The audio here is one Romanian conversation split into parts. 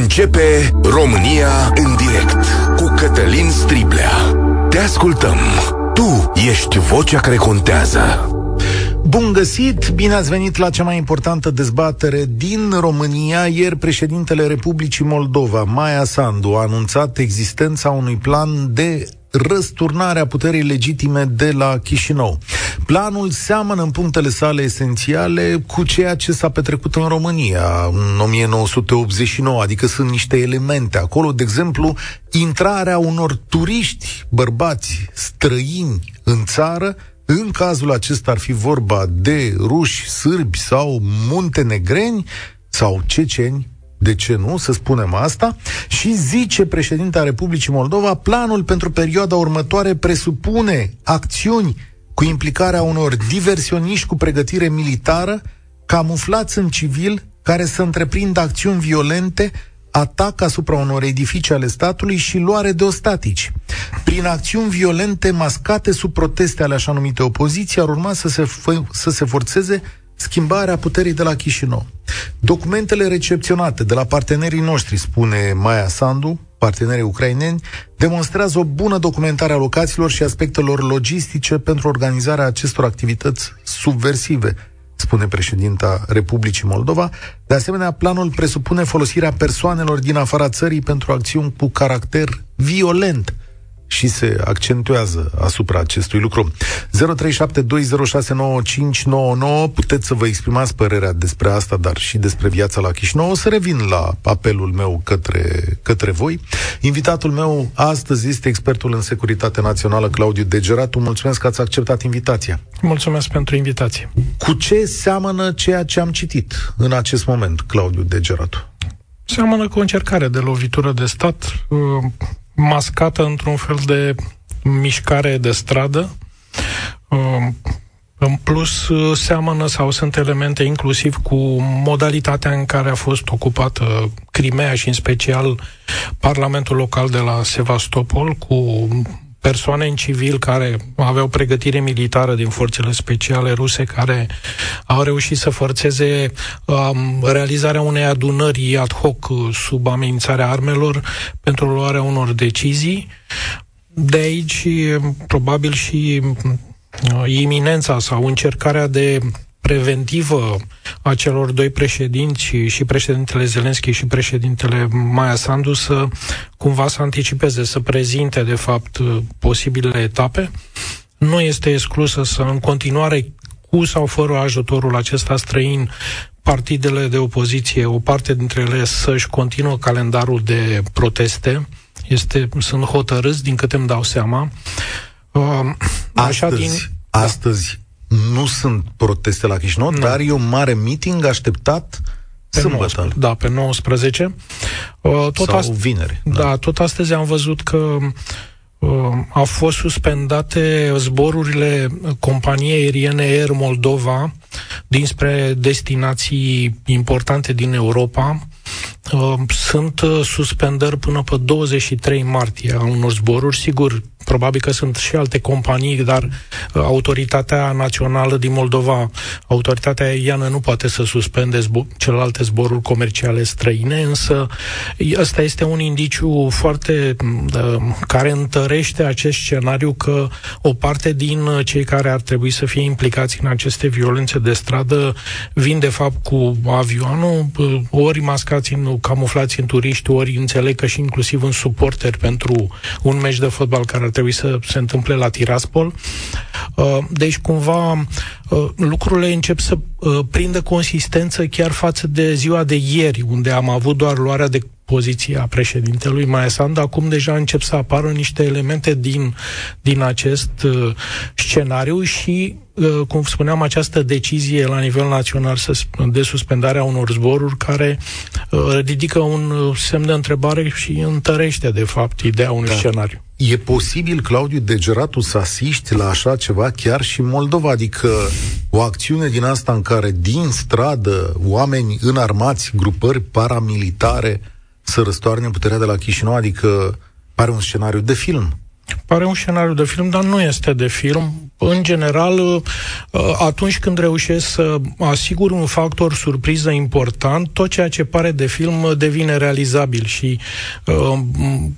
Începe România în direct cu Cătălin Striblea. Te ascultăm. Tu ești vocea care contează. Bun găsit, bine ați venit la cea mai importantă dezbatere din România. Ieri președintele Republicii Moldova, Maia Sandu, a anunțat existența unui plan de răsturnarea puterii legitime de la Chișinău. Planul seamănă în punctele sale esențiale cu ceea ce s-a petrecut în România în 1989, adică sunt niște elemente acolo, de exemplu, intrarea unor turiști, bărbați, străini în țară, în cazul acesta ar fi vorba de ruși, sârbi sau muntenegreni sau ceceni, de ce nu, să spunem asta, și zice președinta Republicii Moldova, planul pentru perioada următoare presupune acțiuni cu implicarea unor diversioniști cu pregătire militară, camuflați în civil, care să întreprindă acțiuni violente, atac asupra unor edificii ale statului și luare de ostatici. Prin acțiuni violente mascate sub proteste ale așa numite opoziții, ar urma să se, fă, să se forțeze schimbarea puterii de la Chișinău. Documentele recepționate de la partenerii noștri, spune Maia Sandu, partenerii ucraineni, demonstrează o bună documentare a locațiilor și aspectelor logistice pentru organizarea acestor activități subversive, spune președinta Republicii Moldova. De asemenea, planul presupune folosirea persoanelor din afara țării pentru acțiuni cu caracter violent, și se accentuează asupra acestui lucru. 0372069599 puteți să vă exprimați părerea despre asta, dar și despre viața la Chișinău. O să revin la apelul meu către, către voi. Invitatul meu astăzi este expertul în securitate națională Claudiu Degeratu. Mulțumesc că ați acceptat invitația. Mulțumesc pentru invitație. Cu ce seamănă ceea ce am citit în acest moment, Claudiu Degeratu? Seamănă cu o încercare de lovitură de stat uh, mascată într-un fel de mișcare de stradă. Um, în plus, seamănă sau sunt elemente inclusiv cu modalitatea în care a fost ocupată Crimea și în special Parlamentul local de la Sevastopol cu persoane în civil care aveau pregătire militară din forțele speciale ruse care au reușit să forțeze um, realizarea unei adunări ad hoc sub amenințarea armelor pentru luarea unor decizii. De aici, probabil și uh, iminența sau încercarea de preventivă a celor doi președinți și, și președintele Zelenski și președintele Maia Sandu să cumva să anticipeze, să prezinte de fapt posibilele etape. Nu este exclusă să în continuare cu sau fără ajutorul acesta străin partidele de opoziție, o parte dintre ele să-și continuă calendarul de proteste. Este, sunt hotărâți, din câte îmi dau seama. Uh, așa astăzi, din, astăzi nu sunt proteste la Chișinău, nu. dar e un mare meeting așteptat pe sâmbătă. 19, da, pe 19. Uh, tot Sau ast- vineri. Da. da, tot astăzi am văzut că uh, au fost suspendate zborurile companiei aeriene Air Moldova dinspre destinații importante din Europa. Uh, sunt uh, suspendări până pe 23 martie a unor zboruri. Sigur, probabil că sunt și alte companii, dar uh, autoritatea națională din Moldova, autoritatea aeriană nu poate să suspende zbo- celelalte zboruri comerciale străine, însă ăsta este un indiciu foarte uh, care întărește acest scenariu că o parte din cei care ar trebui să fie implicați în aceste violențe de stradă vin de fapt cu avionul, uh, ori mascați în camuflați în turiști, ori înțeleg că și inclusiv în suporteri pentru un meci de fotbal care ar trebui să se întâmple la Tiraspol. Uh, deci, cumva, uh, lucrurile încep să uh, prindă consistență chiar față de ziua de ieri, unde am avut doar luarea de poziția președintelui Maia Sandu, acum deja încep să apară niște elemente din, din acest uh, scenariu și, uh, cum spuneam, această decizie la nivel național de suspendare a unor zboruri care uh, ridică un semn de întrebare și întărește, de fapt, ideea unui da. scenariu. E posibil, Claudiu Degeratu, să asiști la așa ceva chiar și în Moldova, adică o acțiune din asta în care din stradă oameni înarmați, grupări paramilitare să răstoarne puterea de la Chișinău, adică pare un scenariu de film. Pare un scenariu de film, dar nu este de film. În general, uh, atunci când reușesc să asigur un factor surpriză important, tot ceea ce pare de film devine realizabil și uh,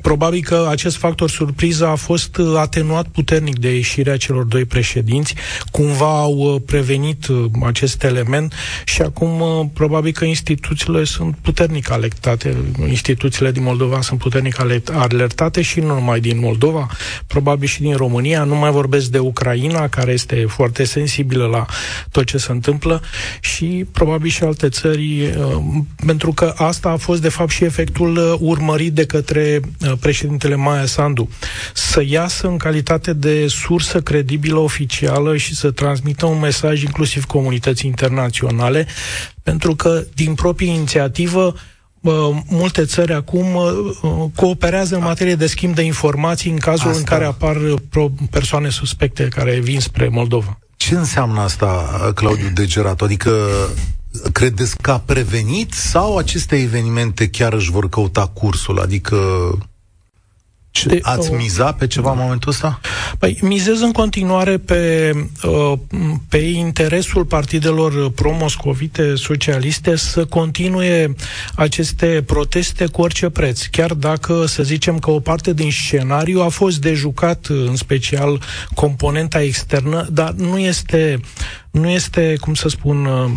probabil că acest factor surpriză a fost atenuat puternic de ieșirea celor doi președinți, cumva au uh, prevenit acest element și acum probabil că instituțiile sunt puternic alertate, instituțiile din Moldova sunt puternic alertate și nu numai din Moldova, probabil și din România, nu mai vorbesc de Ucraina, China, care este foarte sensibilă la tot ce se întâmplă și probabil și alte țări, uh, pentru că asta a fost de fapt și efectul uh, urmărit de către uh, președintele Maia Sandu. Să iasă în calitate de sursă credibilă oficială și să transmită un mesaj inclusiv comunității internaționale, pentru că din proprie inițiativă multe țări acum cooperează în materie de schimb de informații în cazul asta. în care apar persoane suspecte care vin spre Moldova. Ce înseamnă asta, Claudiu Degerato? Adică credeți că a prevenit sau aceste evenimente chiar își vor căuta cursul? Adică de, Ați miza pe ceva în momentul ăsta? Păi, mizez în continuare pe, uh, pe interesul partidelor pro-moscovite socialiste să continue aceste proteste cu orice preț, chiar dacă să zicem că o parte din scenariu a fost de jucat, în special componenta externă, dar nu este nu este, cum să spun, uh,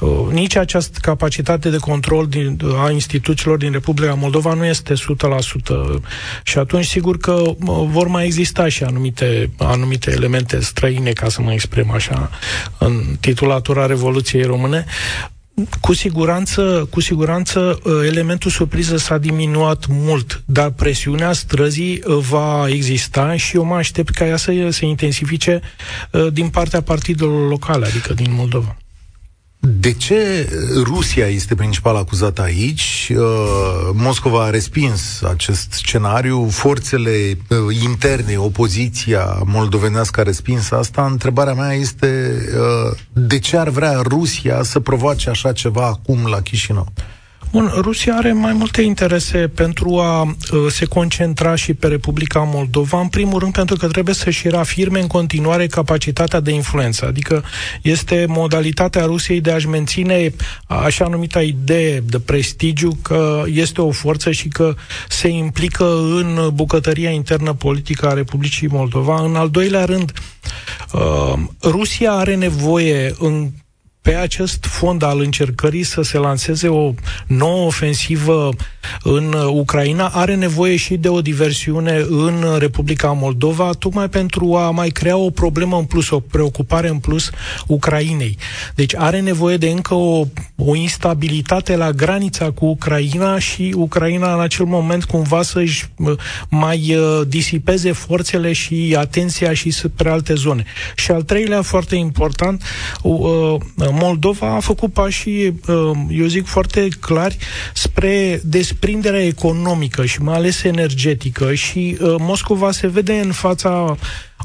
uh, nici această capacitate de control din, a instituțiilor din Republica Moldova nu este 100%. Și atunci, sigur că uh, vor mai exista și anumite, anumite elemente străine, ca să mă exprim așa, în titulatura Revoluției Române, cu siguranță, cu siguranță uh, elementul surpriză s-a diminuat mult, dar presiunea străzii uh, va exista și eu mă aștept ca ea să se intensifice uh, din partea partidelor locale, adică din Moldova. De ce Rusia este principal acuzată aici? Uh, Moscova a respins acest scenariu, forțele uh, interne, opoziția moldovenească a respins asta. Întrebarea mea este uh, de ce ar vrea Rusia să provoace așa ceva acum la Chișinău? Bun, Rusia are mai multe interese pentru a uh, se concentra și pe Republica Moldova, în primul rând pentru că trebuie să-și reafirme în continuare capacitatea de influență, adică este modalitatea Rusiei de a-și menține așa numita idee de prestigiu că este o forță și că se implică în bucătăria internă politică a Republicii Moldova. În al doilea rând, uh, Rusia are nevoie în pe acest fond al încercării să se lanseze o nouă ofensivă în Ucraina, are nevoie și de o diversiune în Republica Moldova, tocmai pentru a mai crea o problemă în plus, o preocupare în plus Ucrainei. Deci are nevoie de încă o, o instabilitate la granița cu Ucraina și Ucraina în acel moment cumva să-și uh, mai uh, disipeze forțele și atenția și spre alte zone. Și al treilea, foarte important, uh, Moldova a făcut pași, uh, eu zic, foarte clari spre desprinderea economică și mai ales energetică și uh, Moscova se vede în fața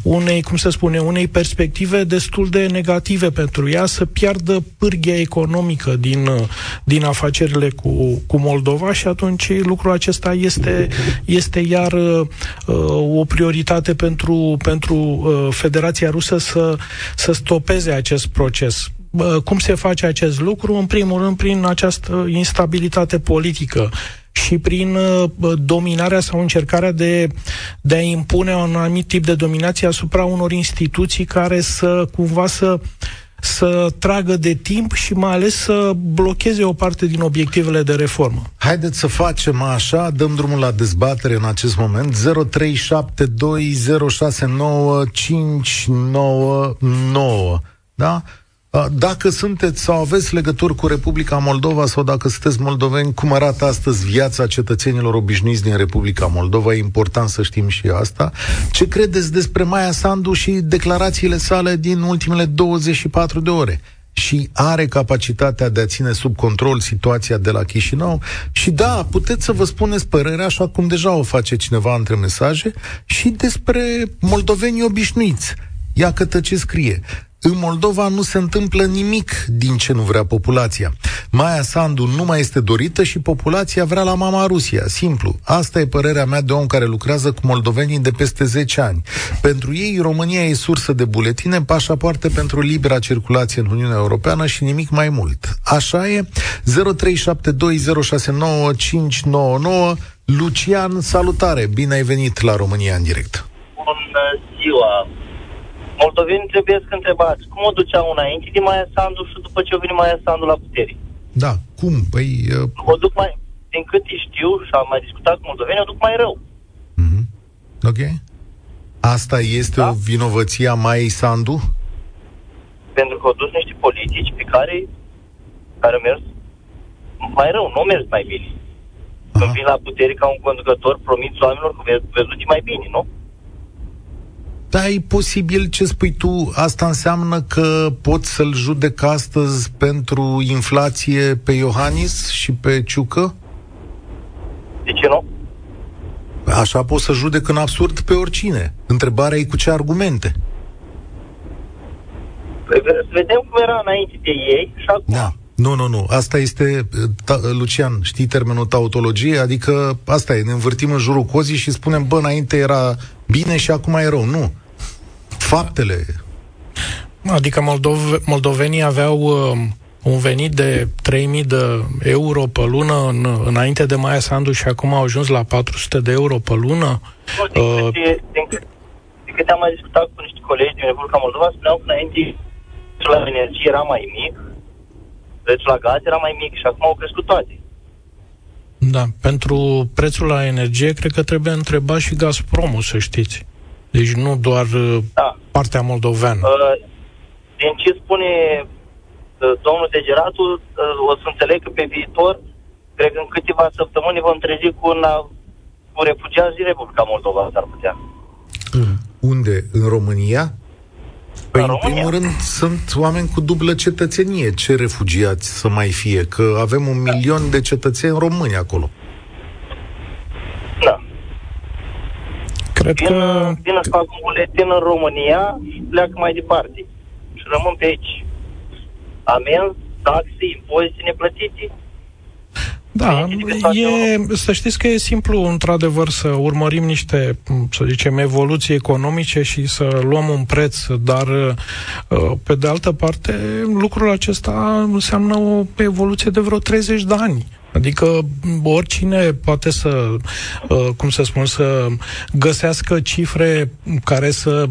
unei, cum se spune, unei perspective destul de negative pentru ea să piardă pârghia economică din, uh, din afacerile cu, cu Moldova și atunci lucrul acesta este, este iar uh, o prioritate pentru, pentru uh, Federația Rusă să, să stopeze acest proces. Cum se face acest lucru? În primul rând, prin această instabilitate politică și prin uh, dominarea sau încercarea de, de a impune un anumit tip de dominație asupra unor instituții care să cumva să să tragă de timp și mai ales să blocheze o parte din obiectivele de reformă. Haideți să facem așa, dăm drumul la dezbatere în acest moment. 0372069599. Da? Dacă sunteți sau aveți legături cu Republica Moldova sau dacă sunteți moldoveni, cum arată astăzi viața cetățenilor obișnuiți din Republica Moldova, e important să știm și asta. Ce credeți despre Maia Sandu și declarațiile sale din ultimele 24 de ore? și are capacitatea de a ține sub control situația de la Chișinău și da, puteți să vă spuneți părerea așa cum deja o face cineva între mesaje și despre moldovenii obișnuiți. Ia câtă ce scrie. În Moldova nu se întâmplă nimic din ce nu vrea populația. Maia Sandu nu mai este dorită și populația vrea la mama Rusia. Simplu. Asta e părerea mea de om care lucrează cu moldovenii de peste 10 ani. Pentru ei, România e sursă de buletine, pașapoarte pentru libera circulație în Uniunea Europeană și nimic mai mult. Așa e. 0372069599 Lucian, salutare! Bine ai venit la România în direct. Bună ziua! Moldovenii trebuie să întrebați cum o duceau înainte de Maia Sandu și după ce a venit Maia Sandu la putere. Da, cum? Păi... Uh... O duc mai, din cât știu și am mai discutat cu moldovenii, o duc mai rău. Mm-hmm. Ok. Asta este da? o vinovăție a Maiei Sandu? Pentru că au dus niște politici pe care, care au mers mai rău, nu au mers mai bine. Aha. Când vin la putere ca un conducător, promiți oamenilor că veți, veți duce mai bine, nu? Da, e posibil ce spui tu. Asta înseamnă că pot să-l judec astăzi pentru inflație pe Iohannis și pe Ciucă? De ce nu? Așa pot să judec în absurd pe oricine. Întrebarea e cu ce argumente. Păi, vedem cum era înainte de ei și acum. Da. Nu, nu, nu. Asta este, ta, Lucian, știi termenul tautologie? Adică asta e, ne învârtim în jurul cozii și spunem, bă, înainte era bine și acum e rău. Nu. Faptele. Adică Moldov- moldovenii aveau uh, un venit de 3.000 de euro pe lună în, înainte de Maia Sandu și acum au ajuns la 400 de euro pe lună. Nu, din, uh, câte, din, câte, din câte am mai discutat cu niște colegi din Republica Moldova, spuneau că înainte la energie era mai mic, prețul la gaz era mai mic și acum au crescut toate. Da, pentru prețul la energie cred că trebuie întrebat și Gazpromul, să știți. Deci nu doar uh, da. partea moldoveană. Uh, din ce spune uh, domnul Degeratu, uh, o să înțeleg că pe viitor, cred că în câteva săptămâni vom trezi cu, una, cu refugiați din Republica Moldova, s-ar putea. Unde? În România? Păi, în, în primul rând, sunt oameni cu dublă cetățenie. Ce refugiați să mai fie? Că avem un milion de cetățeni români acolo. Da. Cred vin, că... Vin să fac un buletin în România și pleacă mai departe. Și rămân pe aici. Amenzi, taxe, impozite neplătite, da, e, să știți că e simplu, într-adevăr, să urmărim niște, să zicem, evoluții economice și să luăm un preț, dar, uh, pe de altă parte, lucrul acesta înseamnă o evoluție de vreo 30 de ani. Adică oricine poate să, uh, cum să spun, să găsească cifre care să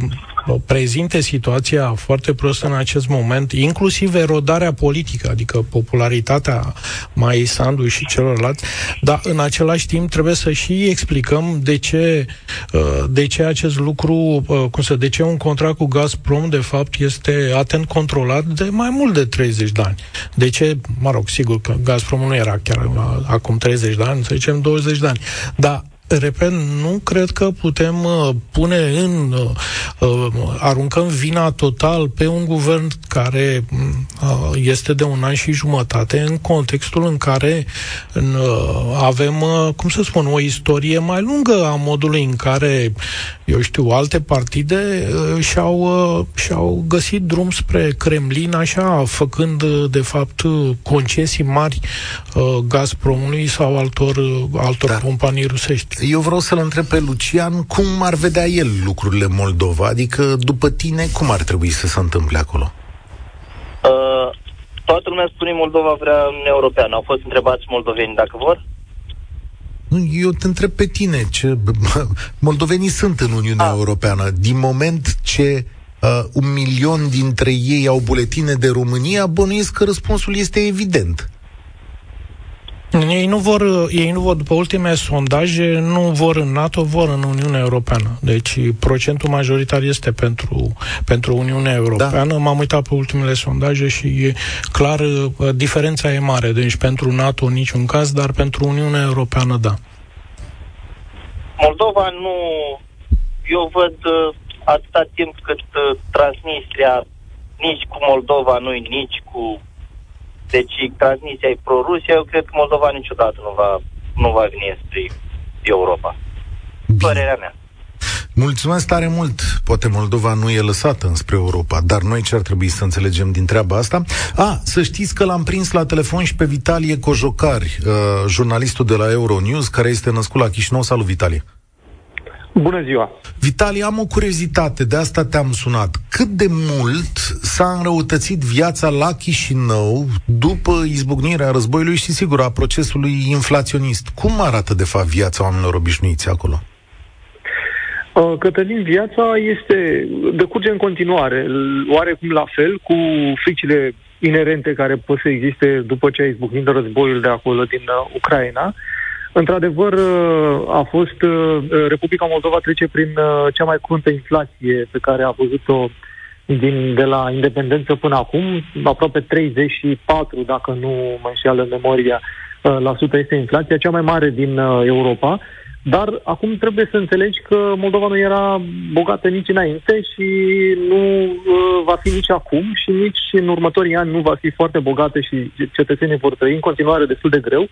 prezinte situația foarte prost în acest moment, inclusiv erodarea politică, adică popularitatea mai Sandu și celorlalți, dar în același timp trebuie să și explicăm de ce, uh, de ce acest lucru, uh, cum să, de ce un contract cu Gazprom de fapt este atent controlat de mai mult de 30 de ani. De ce, mă rog, sigur că Gazprom nu era chiar uh, acum 30 de ani, să zicem 20 de ani, dar repet, nu cred că putem uh, pune în. Uh, uh, aruncăm vina total pe un guvern care uh, este de un an și jumătate în contextul în care în, uh, avem, uh, cum să spun, o istorie mai lungă a modului în care, eu știu, alte partide uh, și-au, uh, și-au găsit drum spre Kremlin, așa, făcând, uh, de fapt, concesii mari uh, Gazpromului sau altor, uh, altor da. companii rusești. Eu vreau să-l întreb pe Lucian cum ar vedea el lucrurile în Moldova, adică după tine cum ar trebui să se întâmple acolo? Uh, toată lumea spune Moldova vrea Uniunea Europeană. Au fost întrebați moldoveni dacă vor? Eu te întreb pe tine, ce moldovenii sunt în Uniunea ah. Europeană. Din moment ce uh, un milion dintre ei au buletine de România, bănuiesc că răspunsul este evident. Ei nu vor, ei nu vor, după ultime sondaje, nu vor în NATO, vor în Uniunea Europeană. Deci procentul majoritar este pentru, pentru Uniunea Europeană. Da. M-am uitat pe ultimele sondaje și e clar, diferența e mare. Deci pentru NATO în niciun caz, dar pentru Uniunea Europeană, da. Moldova nu... Eu văd uh, atâta timp cât uh, Transnistria nici cu Moldova nu nici cu deci transmisia e pro-Rusia, eu cred că Moldova niciodată nu va, nu va veni spre Europa. Părerea mea. Mulțumesc tare mult! Poate Moldova nu e lăsată înspre Europa, dar noi ce ar trebui să înțelegem din treaba asta? A, să știți că l-am prins la telefon și pe Vitalie Cojocari, uh, jurnalistul de la Euronews, care este născut la Chișinău. Salut, Vitalie! Bună ziua! Vitalie, am o curiozitate, de asta te-am sunat. Cât de mult s-a înrăutățit viața la Chișinău după izbucnirea războiului și, sigur, a procesului inflaționist? Cum arată, de fapt, viața oamenilor obișnuiți acolo? Uh, Cătălin, viața este, decurge în continuare, oarecum la fel, cu fricile inerente care pot să existe după ce a izbucnit războiul de acolo din uh, Ucraina. Într-adevăr, uh, a fost Republica Moldova trece prin cea mai cruntă inflație pe care a văzut-o din, de la independență până acum, aproape 34, dacă nu mă înșeală memoria, la sută este inflația cea mai mare din Europa. Dar acum trebuie să înțelegi că Moldova nu era bogată nici înainte și nu uh, va fi nici acum și nici în următorii ani nu va fi foarte bogată și cetățenii vor trăi în continuare destul de greu.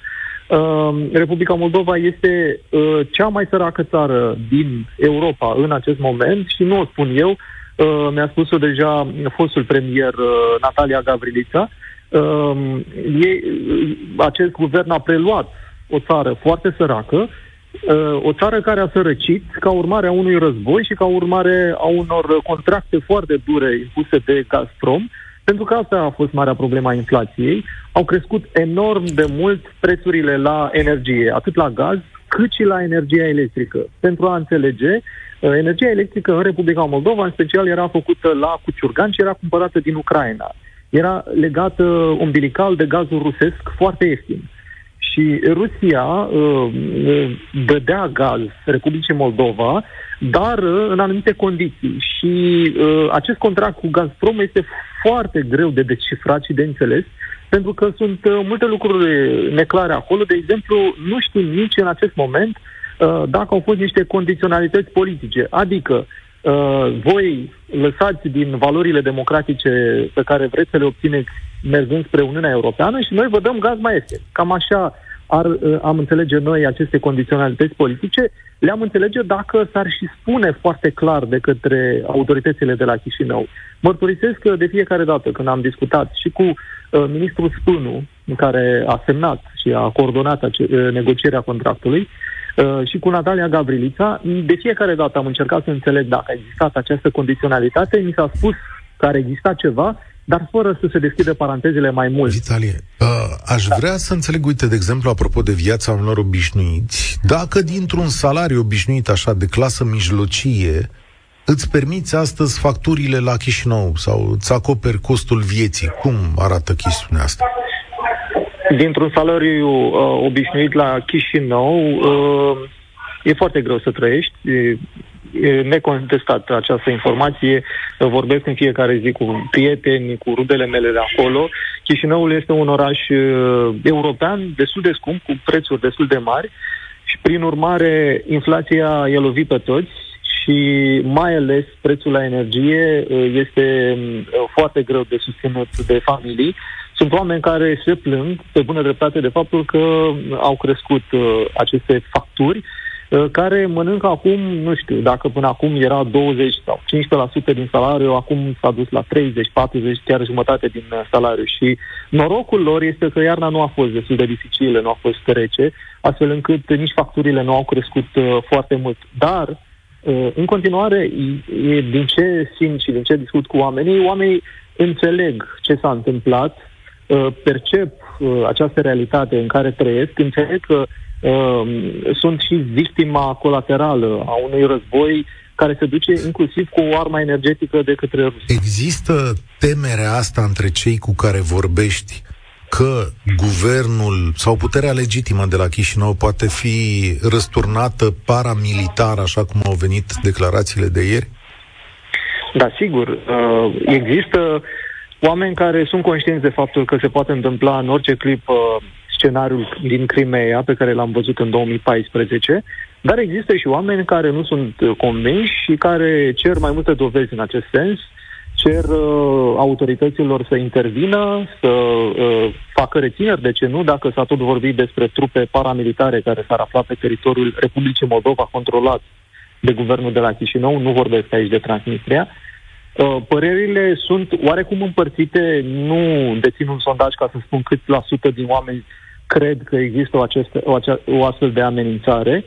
Uh, Republica Moldova este uh, cea mai săracă țară din Europa în acest moment și nu o spun eu, uh, mi-a spus-o deja fostul premier uh, Natalia Gavrilița. Uh, ei, uh, acest guvern a preluat o țară foarte săracă, Uh, o țară care a sărăcit ca urmare a unui război și ca urmare a unor contracte foarte dure impuse de Gazprom, pentru că asta a fost marea problema a inflației. Au crescut enorm de mult prețurile la energie, atât la gaz cât și la energia electrică. Pentru a înțelege, uh, energia electrică în Republica Moldova, în special, era făcută la Cuciurgan și era cumpărată din Ucraina. Era legată umbilical de gazul rusesc foarte ieftin. Și Rusia uh, uh, dădea gaz Republicii Moldova, dar uh, în anumite condiții. Și uh, acest contract cu Gazprom este foarte greu de decifrat și de înțeles, pentru că sunt uh, multe lucruri neclare acolo. De exemplu, nu știm nici în acest moment uh, dacă au fost niște condiționalități politice. Adică, uh, voi lăsați din valorile democratice pe care vreți să le obțineți mergând spre Uniunea Europeană și noi vă dăm gaz mai ieftin. Cam așa ar, uh, am înțelege noi aceste condiționalități politice, le-am înțelege dacă s-ar și spune foarte clar de către autoritățile de la Chișinău. Mărturisesc că de fiecare dată când am discutat și cu uh, ministrul Spânu, care a semnat și a coordonat ace- uh, negocierea contractului, uh, și cu Natalia Gavrilița, de fiecare dată am încercat să înțeleg dacă a existat această condiționalitate, mi s-a spus că ar exista ceva dar fără să se deschidă parantezele mai mult. Vitalie, uh, aș da. vrea să înțeleg, uite, de exemplu, apropo de viața unor obișnuiți, dacă dintr-un salariu obișnuit așa de clasă mijlocie, îți permiți astăzi facturile la Chișinău sau îți acoperi costul vieții, cum arată chestiunea asta? Dintr-un salariu uh, obișnuit la Chișinău, uh, e foarte greu să trăiești necontestat această informație. Vorbesc în fiecare zi cu prieteni, cu rudele mele de acolo. Chișinăul este un oraș uh, european destul de scump, cu prețuri destul de mari și, prin urmare, inflația i-a lovit pe toți și mai ales prețul la energie uh, este uh, foarte greu de susținut de familii. Sunt oameni care se plâng pe bună dreptate de faptul că au crescut aceste facturi Uh, care mănâncă acum, nu știu, dacă până acum era 20 sau 15% din salariu, acum s-a dus la 30, 40, chiar jumătate din uh, salariu. Și norocul lor este că iarna nu a fost destul de dificilă, nu a fost rece, astfel încât nici facturile nu au crescut uh, foarte mult. Dar, uh, în continuare, e, din ce simt și din ce discut cu oamenii, oamenii înțeleg ce s-a întâmplat, uh, percep uh, această realitate în care trăiesc, înțeleg că uh, sunt și victima colaterală a unui război care se duce inclusiv cu o armă energetică de către Rusia. Există temerea asta între cei cu care vorbești că guvernul sau puterea legitimă de la Chișinău poate fi răsturnată paramilitar, așa cum au venit declarațiile de ieri? Da, sigur. Uh, există oameni care sunt conștienți de faptul că se poate întâmpla în orice clip scenariul din Crimea pe care l-am văzut în 2014, dar există și oameni care nu sunt uh, convinși și care cer mai multe dovezi în acest sens, cer uh, autorităților să intervină, să uh, facă rețineri, de ce nu, dacă s-a tot vorbit despre trupe paramilitare care s-ar afla pe teritoriul Republicii Moldova controlat de guvernul de la Chișinău, nu vorbesc aici de Transnistria, uh, părerile sunt oarecum împărțite, nu dețin un sondaj ca să spun cât la sută din oameni cred că există o, aceste, o, acea, o astfel de amenințare.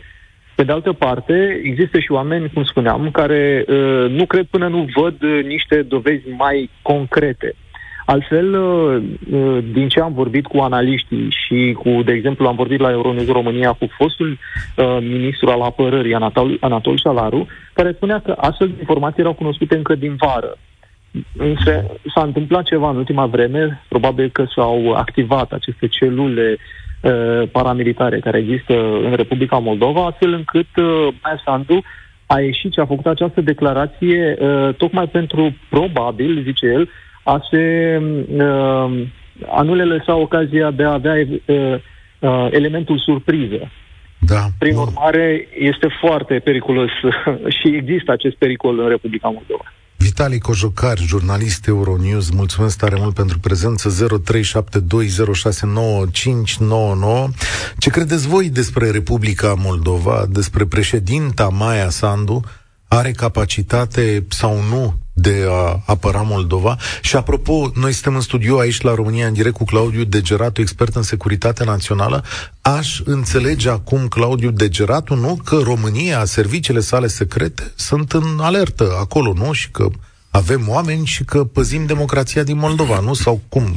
Pe de altă parte, există și oameni, cum spuneam, care uh, nu cred până nu văd uh, niște dovezi mai concrete. Altfel, uh, uh, din ce am vorbit cu analiștii și cu, de exemplu, am vorbit la Euronews România cu fostul uh, ministru al apărării, Anatol, Anatol Șalaru, care spunea că astfel de informații erau cunoscute încă din vară. Însă s-a întâmplat ceva în ultima vreme, probabil că s-au activat aceste celule uh, paramilitare care există în Republica Moldova, astfel încât uh, Maia Sandu a ieșit și a făcut această declarație uh, tocmai pentru, probabil, zice el, a se uh, a nu le lăsa ocazia de a avea uh, uh, elementul surpriză. Da. Prin urmare, este foarte periculos și există acest pericol în Republica Moldova. Vitali Cojocar, jurnalist Euronews, mulțumesc tare mult pentru prezență 0372069599. Ce credeți voi despre Republica Moldova, despre președinta Maia Sandu? Are capacitate sau nu de a apăra Moldova. Și apropo, noi suntem în studio aici la România în direct cu Claudiu Degeratu, expert în securitate națională. Aș înțelege acum Claudiu Degeratu, nu? Că România, serviciile sale secrete sunt în alertă acolo, nu? Și că avem oameni și că păzim democrația din Moldova, nu? Sau cum?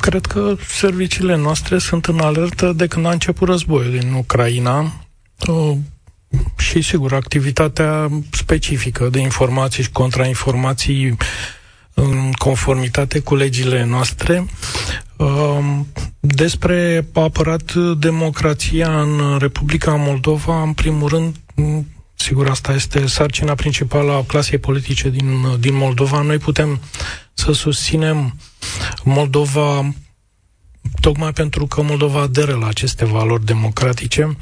Cred că serviciile noastre sunt în alertă de când a început războiul din Ucraina și, sigur, activitatea specifică de informații și contrainformații în conformitate cu legile noastre. Um, despre apărat democrația în Republica Moldova, în primul rând, sigur, asta este sarcina principală a clasei politice din, din Moldova. Noi putem să susținem Moldova tocmai pentru că Moldova aderă la aceste valori democratice,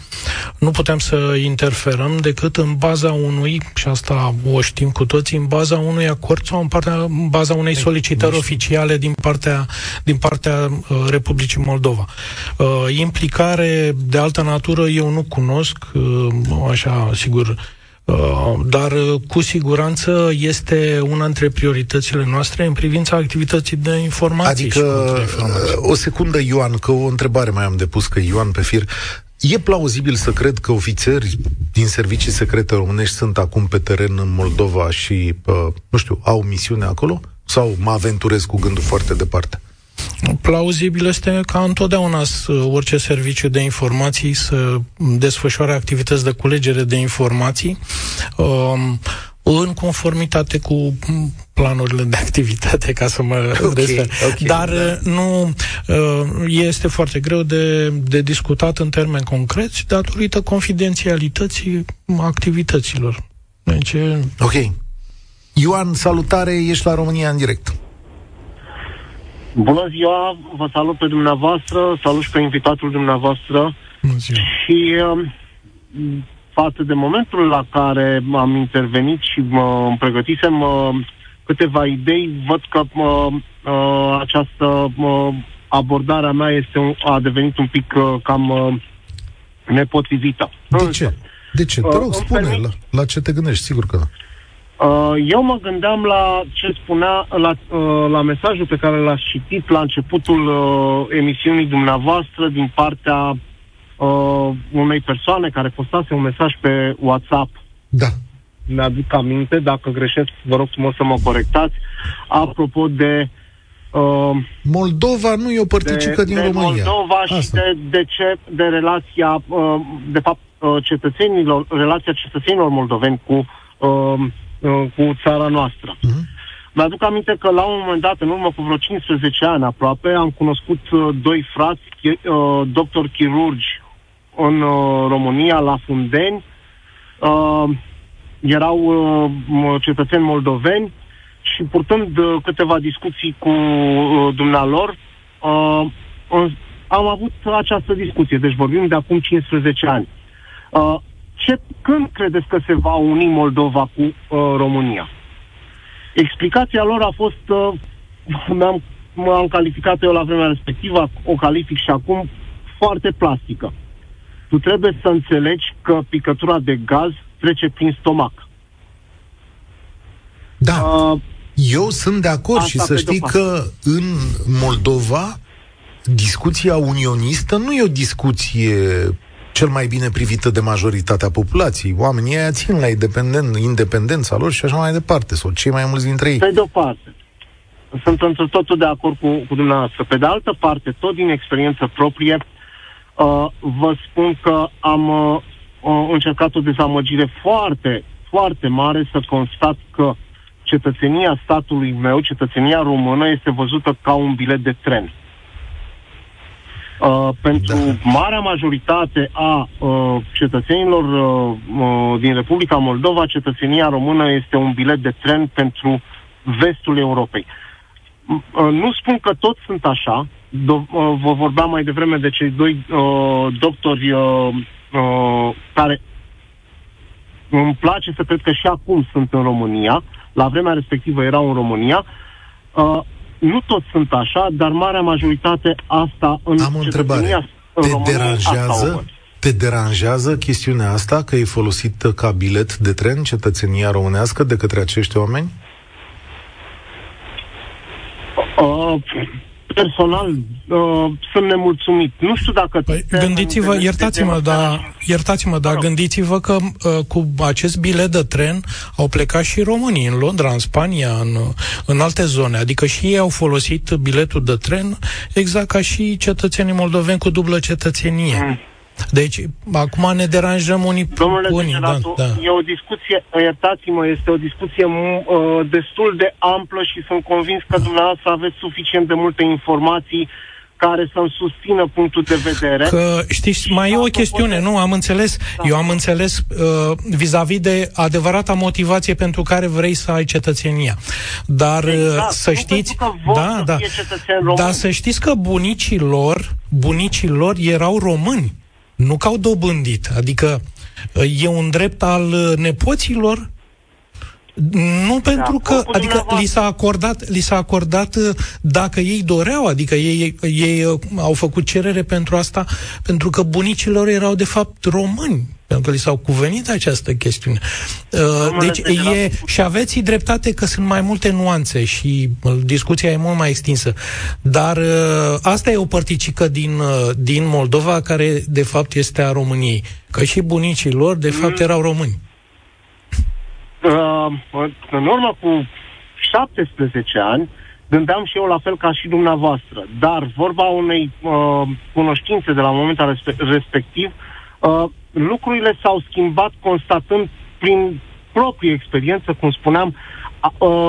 nu putem să interferăm decât în baza unui, și asta o știm cu toții, în baza unui acord sau în, partea, în baza unei solicitări oficiale din partea, din partea uh, Republicii Moldova. Uh, implicare de altă natură eu nu cunosc, uh, așa, sigur, Uh, dar uh, cu siguranță este una dintre prioritățile noastre în privința activității de informații. Adică, informații. Uh, o secundă, Ioan, că o întrebare mai am depus, că Ioan pe fir. E plauzibil să cred că ofițeri din servicii secrete românești sunt acum pe teren în Moldova și, nu știu, au misiune acolo? Sau mă aventurez cu gândul foarte departe? Plauzibil este ca întotdeauna orice serviciu de informații să desfășoare activități de culegere de informații um, în conformitate cu planurile de activitate, ca să mă okay, Okay, Dar da. nu uh, este foarte greu de, de discutat în termeni concreți datorită confidențialității activităților. Deci, ok. Ioan, salutare, ești la România în direct. Bună ziua, vă salut pe dumneavoastră, salut și pe invitatul dumneavoastră. Bună ziua. Și uh, față de momentul la care am intervenit și mă îmi pregătisem uh, câteva idei, văd că uh, uh, această uh, abordare a mea este un, a devenit un pic uh, cam uh, nepotrivită. De ce? De ce? Te rog, uh, spune la, la ce te gândești, sigur că da. Uh, eu mă gândeam la ce spunea, la, uh, la mesajul pe care l-ați citit la începutul uh, emisiunii dumneavoastră din partea uh, unei persoane care postase un mesaj pe WhatsApp. Da. Mi-aduc aminte, dacă greșesc, vă rog frumos să mă corectați, apropo de Uh, Moldova nu e o părticică de, din de România. Moldova Asta. și de, de ce de relația, uh, de fapt, uh, cetățenilor, relația cetățenilor moldoveni cu uh, Uh, cu țara noastră. Uh-huh. Mi-aduc aminte că la un moment dat, în urmă cu vreo 15 ani aproape, am cunoscut uh, doi frați, uh, doctor chirurgi în uh, România, la Fundeni. Uh, erau uh, cetățeni moldoveni și purtând uh, câteva discuții cu uh, dumnealor, uh, uh, am avut această discuție. Deci vorbim de acum 15 ani. Uh, ce, când credeți că se va uni Moldova cu uh, România? Explicația lor a fost, uh, m-am, m-am calificat eu la vremea respectivă, o calific și acum, foarte plastică. Tu trebuie să înțelegi că picătura de gaz trece prin stomac. Da. Uh, Eu sunt de acord și să știi că în Moldova discuția unionistă nu e o discuție cel mai bine privită de majoritatea populației. Oamenii aia țin la independent, independența lor și așa mai departe, sau cei mai mulți dintre ei. Pe de o parte, sunt într totul de acord cu, cu dumneavoastră. Pe de altă parte, tot din experiență proprie, uh, vă spun că am uh, încercat o dezamăgire foarte, foarte mare să constat că cetățenia statului meu, cetățenia română, este văzută ca un bilet de tren. Uh, pentru da. marea majoritate a uh, cetățenilor uh, uh, din Republica Moldova, cetățenia română este un bilet de tren pentru vestul Europei. Uh, nu spun că toți sunt așa. Do- uh, vă vorbeam mai devreme de cei doi uh, doctori uh, uh, care îmi place să cred că și acum sunt în România. La vremea respectivă erau în România. Uh, nu toți sunt așa, dar marea majoritate asta în Am o întrebare. Te România, deranjează, te deranjează chestiunea asta că e folosită ca bilet de tren cetățenia românească de către acești oameni? Uh, personal uh, sunt nemulțumit. Nu știu dacă... Păi, gândiți-vă, iertați-mă, dar, iertați-mă, dar gândiți-vă că uh, cu acest bilet de tren au plecat și românii în Londra, în Spania, în, în alte zone. Adică și ei au folosit biletul de tren exact ca și cetățenii moldoveni cu dublă cetățenie. Mm. Deci, acum ne deranjăm unii Domnule unii, da, da. e o discuție, iertați-mă, este o discuție uh, destul de amplă și sunt convins că dumneavoastră aveți suficient de multe informații care să-mi susțină punctul de vedere. Că, știți, mai e o chestiune, poate... nu? Am înțeles, da. eu am înțeles uh, vis-a-vis de adevărata motivație pentru care vrei să ai cetățenia. Dar uh, exact. să știți... Da, da. Dar să știți că bunicii lor, bunicii lor erau români nu că au dobândit. Adică e un drept al nepoților nu pentru că, adică li s-a acordat, li s-a acordat dacă ei doreau, adică ei, ei au făcut cerere pentru asta, pentru că bunicilor erau de fapt români pentru că li s-au cuvenit această chestiune. Uh, deci e, și aveți dreptate că sunt mai multe nuanțe și uh, discuția e mult mai extinsă. Dar uh, asta e o părticică din, din Moldova care de fapt este a României. Că și bunicii lor de fapt mm. erau români. Uh, în urmă cu 17 ani, gândeam și eu la fel ca și dumneavoastră. Dar vorba unei uh, cunoștințe de la momentul respectiv, uh, lucrurile s-au schimbat constatând prin proprie experiență, cum spuneam, uh,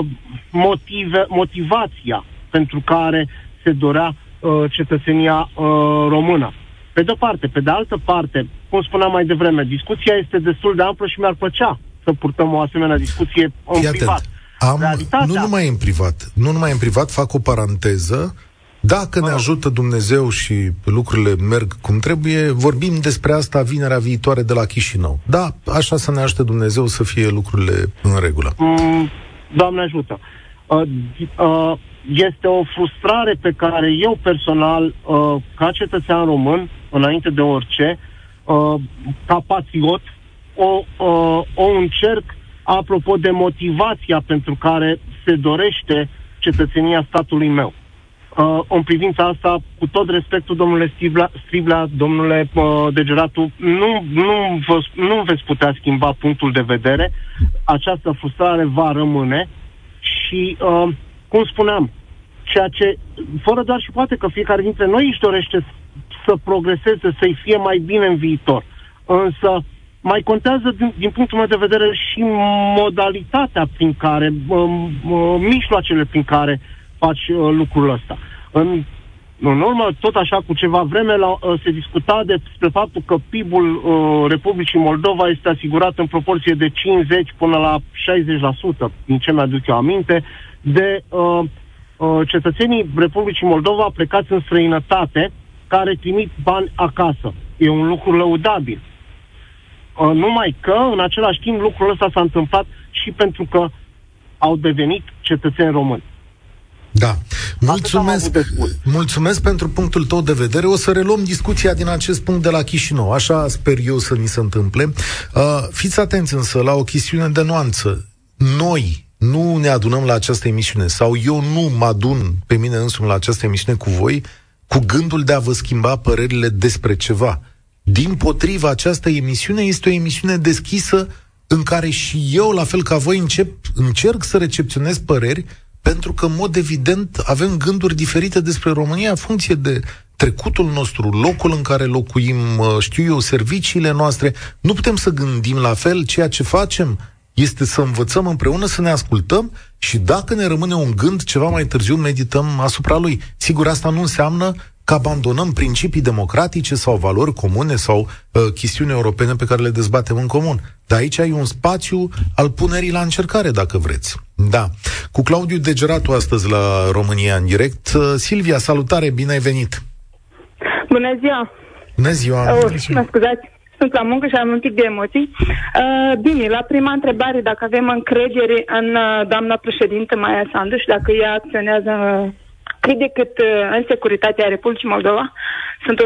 motive, motivația pentru care se dorea uh, cetățenia uh, română. Pe de-o parte. Pe de altă parte, cum spuneam mai devreme, discuția este destul de amplă și mi-ar plăcea să purtăm o asemenea discuție în Fii privat. Atent. Am, Realitatea... Nu numai în privat. Nu numai în privat, fac o paranteză. Dacă ne ajută Dumnezeu și lucrurile merg cum trebuie, vorbim despre asta vinerea viitoare de la Chișinău. Da, așa să ne ajute Dumnezeu să fie lucrurile în regulă. Mm, Doamne ajută. Uh, uh, este o frustrare pe care eu personal, uh, ca cetățean român, înainte de orice, uh, ca patriot, o, uh, o încerc apropo de motivația pentru care se dorește cetățenia statului meu. Uh, în privința asta, cu tot respectul, domnule Stribla, Stribla domnule uh, Degeratu, nu, nu, vă, nu veți putea schimba punctul de vedere. Această frustrare va rămâne și, uh, cum spuneam, ceea ce, fără doar și poate că fiecare dintre noi își dorește să progreseze, să-i fie mai bine în viitor. Însă, mai contează, din, din punctul meu de vedere, și modalitatea prin care, uh, uh, mijloacele prin care uh, faci uh, lucrul ăsta. În, în urmă, tot așa cu ceva vreme, la, uh, se discuta despre faptul că PIB-ul uh, Republicii Moldova este asigurat în proporție de 50 până la 60%, din ce mi-aduc eu aminte, de uh, uh, cetățenii Republicii Moldova plecați în străinătate, care trimit bani acasă. E un lucru lăudabil. Uh, numai că, în același timp, lucrul ăsta s-a întâmplat și pentru că au devenit cetățeni români. Da. Mulțumesc, mulțumesc pentru punctul tău de vedere. O să reluăm discuția din acest punct de la Chișinău. Așa sper eu să ni se întâmple. Uh, fiți atenți însă la o chestiune de nuanță. Noi nu ne adunăm la această emisiune sau eu nu mă adun pe mine însumi la această emisiune cu voi cu gândul de a vă schimba părerile despre ceva. Din potriva, această emisiune este o emisiune deschisă în care și eu, la fel ca voi, încep, încerc să recepționez păreri pentru că, în mod evident, avem gânduri diferite despre România în funcție de trecutul nostru, locul în care locuim, știu eu, serviciile noastre. Nu putem să gândim la fel. Ceea ce facem este să învățăm împreună, să ne ascultăm și dacă ne rămâne un gând, ceva mai târziu medităm asupra lui. Sigur, asta nu înseamnă că abandonăm principii democratice sau valori comune sau uh, chestiuni europene pe care le dezbatem în comun. Dar aici ai un spațiu al punerii la încercare, dacă vreți. Da. Cu Claudiu Degeratu astăzi la România în direct. Uh, Silvia, salutare, bine ai venit! Bună ziua! Bună ziua! Oh, mă scuzați, sunt la muncă și am un pic de emoții. Uh, bine, la prima întrebare, dacă avem încredere în uh, doamna președintă Maia Sandu și dacă ea acționează uh, cât de cât uh, în securitatea Republicii Moldova, sunt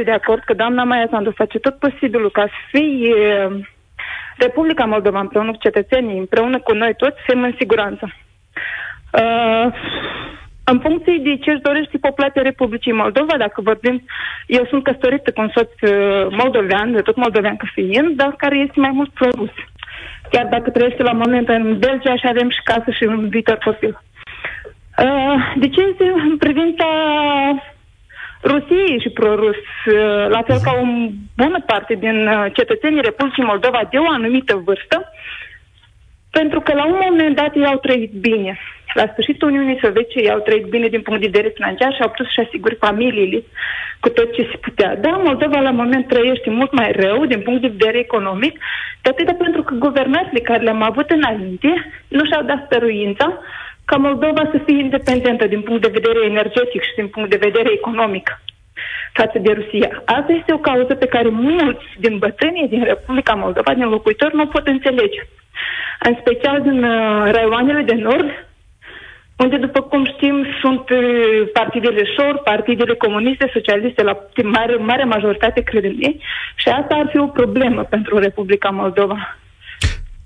100% de acord că doamna Maia Sandu face tot posibilul ca să fie uh, Republica Moldova împreună cu cetățenii, împreună cu noi toți, să fim în siguranță. Uh, în funcție de ce își dorește populația Republicii Moldova, dacă vorbim, eu sunt căsătorită cu un soț uh, moldovean, de tot moldovean că fiind, dar care este mai mult pro-rus. Chiar dacă trăiește la moment în Belgia și avem și casă și un viitor copil. Uh, de ce este în privința Rusiei și pro-rus, uh, la fel ca o bună parte din uh, cetățenii Republicii Moldova de o anumită vârstă, pentru că la un moment dat ei au trăit bine. La sfârșitul Uniunii Sovietice ei au trăit bine din punct de vedere financiar și au putut să-și asigure familiile cu tot ce se putea. Da, Moldova la moment trăiește mult mai rău din punct de vedere economic, de atât pentru că guvernațiile care le-am avut înainte nu și-au dat stăruința ca Moldova să fie independentă din punct de vedere energetic și din punct de vedere economic față de Rusia. Asta este o cauză pe care mulți din bătrânii din Republica Moldova, din locuitori, nu pot înțelege. În special din uh, raioanele de nord, unde, după cum știm, sunt uh, partidele șor, partidele comuniste, socialiste, la mare, mare majoritate, cred în ei, și asta ar fi o problemă pentru Republica Moldova.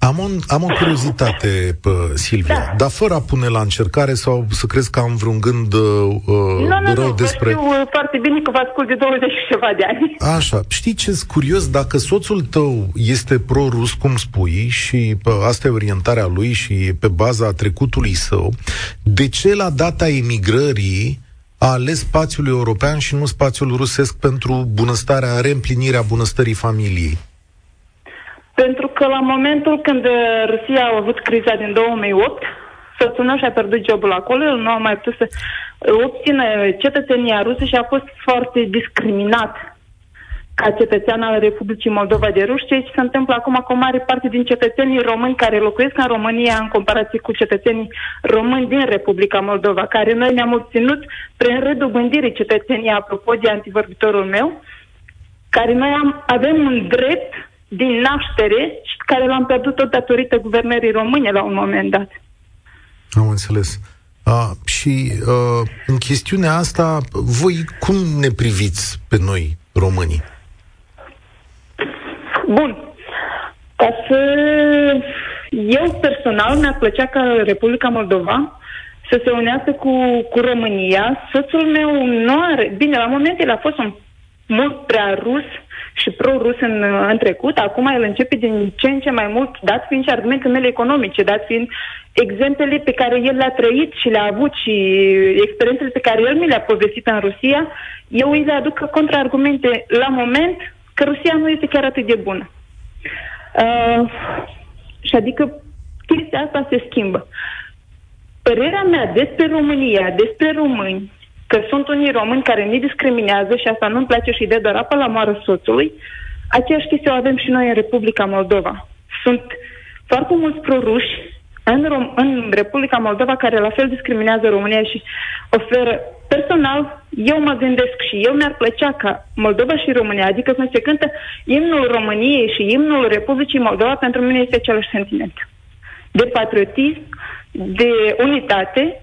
Am, un, am o curiozitate, pă, Silvia, da. dar fără a pune la încercare sau să crezi că am vreun gând uh, nu, nu, rău nu, despre... Nu, uh, foarte bine că vă ascult de 20 și ceva de ani. Așa, știi ce curios? Dacă soțul tău este pro-rus, cum spui, și pă, asta e orientarea lui și pe baza trecutului său, de ce la data emigrării a ales spațiul european și nu spațiul rusesc pentru bunăstarea, reîmplinirea bunăstării familiei? Pentru că la momentul când uh, Rusia a avut criza din 2008, soțul meu și-a pierdut jobul acolo, el nu a mai putut să obțină cetățenia rusă și a fost foarte discriminat ca cetățean al Republicii Moldova de Rus, ceea ce se întâmplă acum cu o mare parte din cetățenii români care locuiesc în România în comparație cu cetățenii români din Republica Moldova, care noi ne-am obținut prin redobândire cetățenia, apropo de antivorbitorul meu, care noi am, avem un drept din naștere și care l-am pierdut tot datorită guvernării române la un moment dat. Am înțeles. A, și a, în chestiunea asta, voi cum ne priviți pe noi, românii? Bun. Ca să... Eu personal mi-ar plăcea ca Republica Moldova să se unească cu, cu România. Soțul meu nu are... Bine, la moment el a fost un mult prea rus și pro-rus în, în trecut, acum el începe din ce în ce mai mult, dat fiind și argumentele mele economice, dat fiind exemplele pe care el le-a trăit și le-a avut și experiențele pe care el mi le-a povestit în Rusia, eu îi le aduc ca contraargumente la moment că Rusia nu este chiar atât de bună. Uh, și adică chestia asta se schimbă. Părerea mea despre România, despre români, că sunt unii români care ne discriminează și asta nu-mi place și de doar apă la moară soțului, aceeași chestie o avem și noi în Republica Moldova. Sunt foarte mulți proruși în, Rom- în Republica Moldova care la fel discriminează România și oferă personal, eu mă gândesc și eu mi-ar plăcea ca Moldova și România, adică când se cântă imnul României și imnul Republicii Moldova, pentru mine este același sentiment. De patriotism, de unitate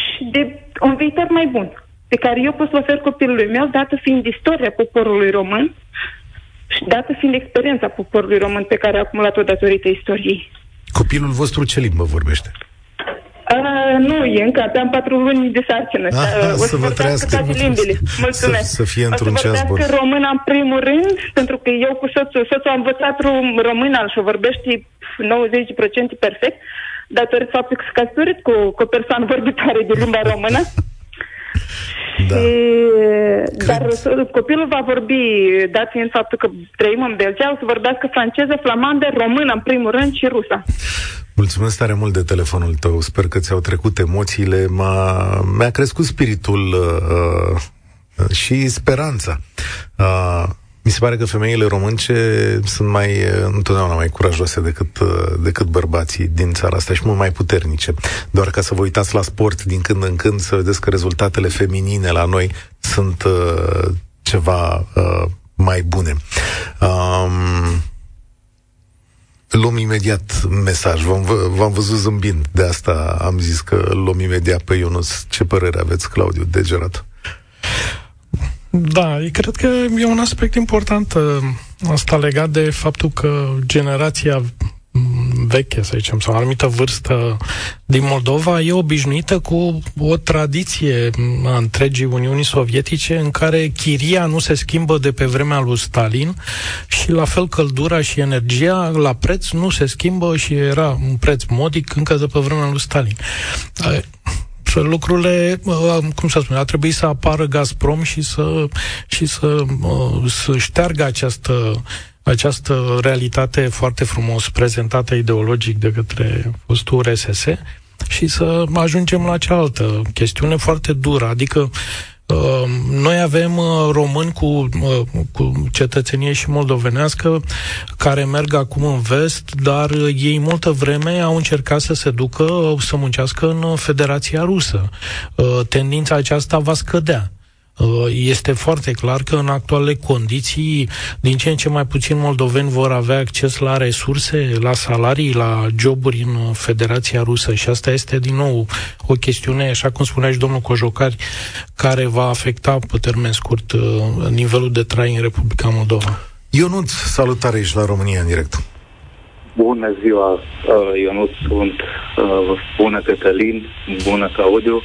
și de un viitor mai bun, pe care eu pot să ofer copilului meu, dată fiind istoria poporului român și dată fiind experiența poporului român pe care a acumulat-o datorită istoriei. Copilul vostru ce limbă vorbește? Uh, nu, e încă, aveam patru luni de sarcină. Ah, o să să vă trăiască. toate limbile. Mulțumesc. Să, să fie într-un o să ceas bun. româna în primul rând, pentru că eu cu soțul, soțul a învățat româna și o vorbește 90% perfect, datorită faptului că s-a căsătorit cu, cu o persoană vorbitoare de limba română. Da. Și, dar copilul va vorbi, dat fiind faptul că trăim în Belgia, o să vorbească franceză, flamandă, română în primul rând și rusa. Mulțumesc tare mult de telefonul tău. Sper că ți-au trecut emoțiile. M-a, mi-a crescut spiritul uh, uh, și speranța. Uh, mi se pare că femeile românce sunt mai, uh, întotdeauna mai curajoase decât, uh, decât bărbații din țara asta și mult mai puternice. Doar ca să vă uitați la sport din când în când, să vedeți că rezultatele feminine la noi sunt uh, ceva uh, mai bune. Um, luăm imediat mesaj. V-am, v-am văzut zâmbind, de asta am zis că luăm imediat pe Ionus. Ce părere aveți, Claudiu Degerat? Da, cred că e un aspect important uh, asta legat de faptul că generația veche, să zicem, sau o anumită vârstă din Moldova e obișnuită cu o tradiție a întregii Uniunii Sovietice în care chiria nu se schimbă de pe vremea lui Stalin și la fel căldura și energia la preț nu se schimbă și era un preț modic încă de pe vremea lui Stalin lucrurile, cum să spun, a trebuit să apară Gazprom și să, și să, să șteargă această această realitate foarte frumos prezentată ideologic de către fostul RSS și să ajungem la cealaltă chestiune foarte dură, adică uh, noi avem uh, români cu, uh, cu cetățenie și moldovenească care merg acum în vest, dar ei multă vreme au încercat să se ducă, să muncească în Federația Rusă. Tendința aceasta va scădea. Uh, este foarte clar că în actuale condiții, din ce în ce mai puțin moldoveni vor avea acces la resurse, la salarii, la joburi în Federația Rusă și asta este din nou o chestiune, așa cum spunea și domnul Cojocari, care va afecta pe termen scurt uh, nivelul de trai în Republica Moldova. Ionut, salutare aici la România în direct. Bună ziua, uh, Ionut, sunt bună Cătălin, bună Claudiu.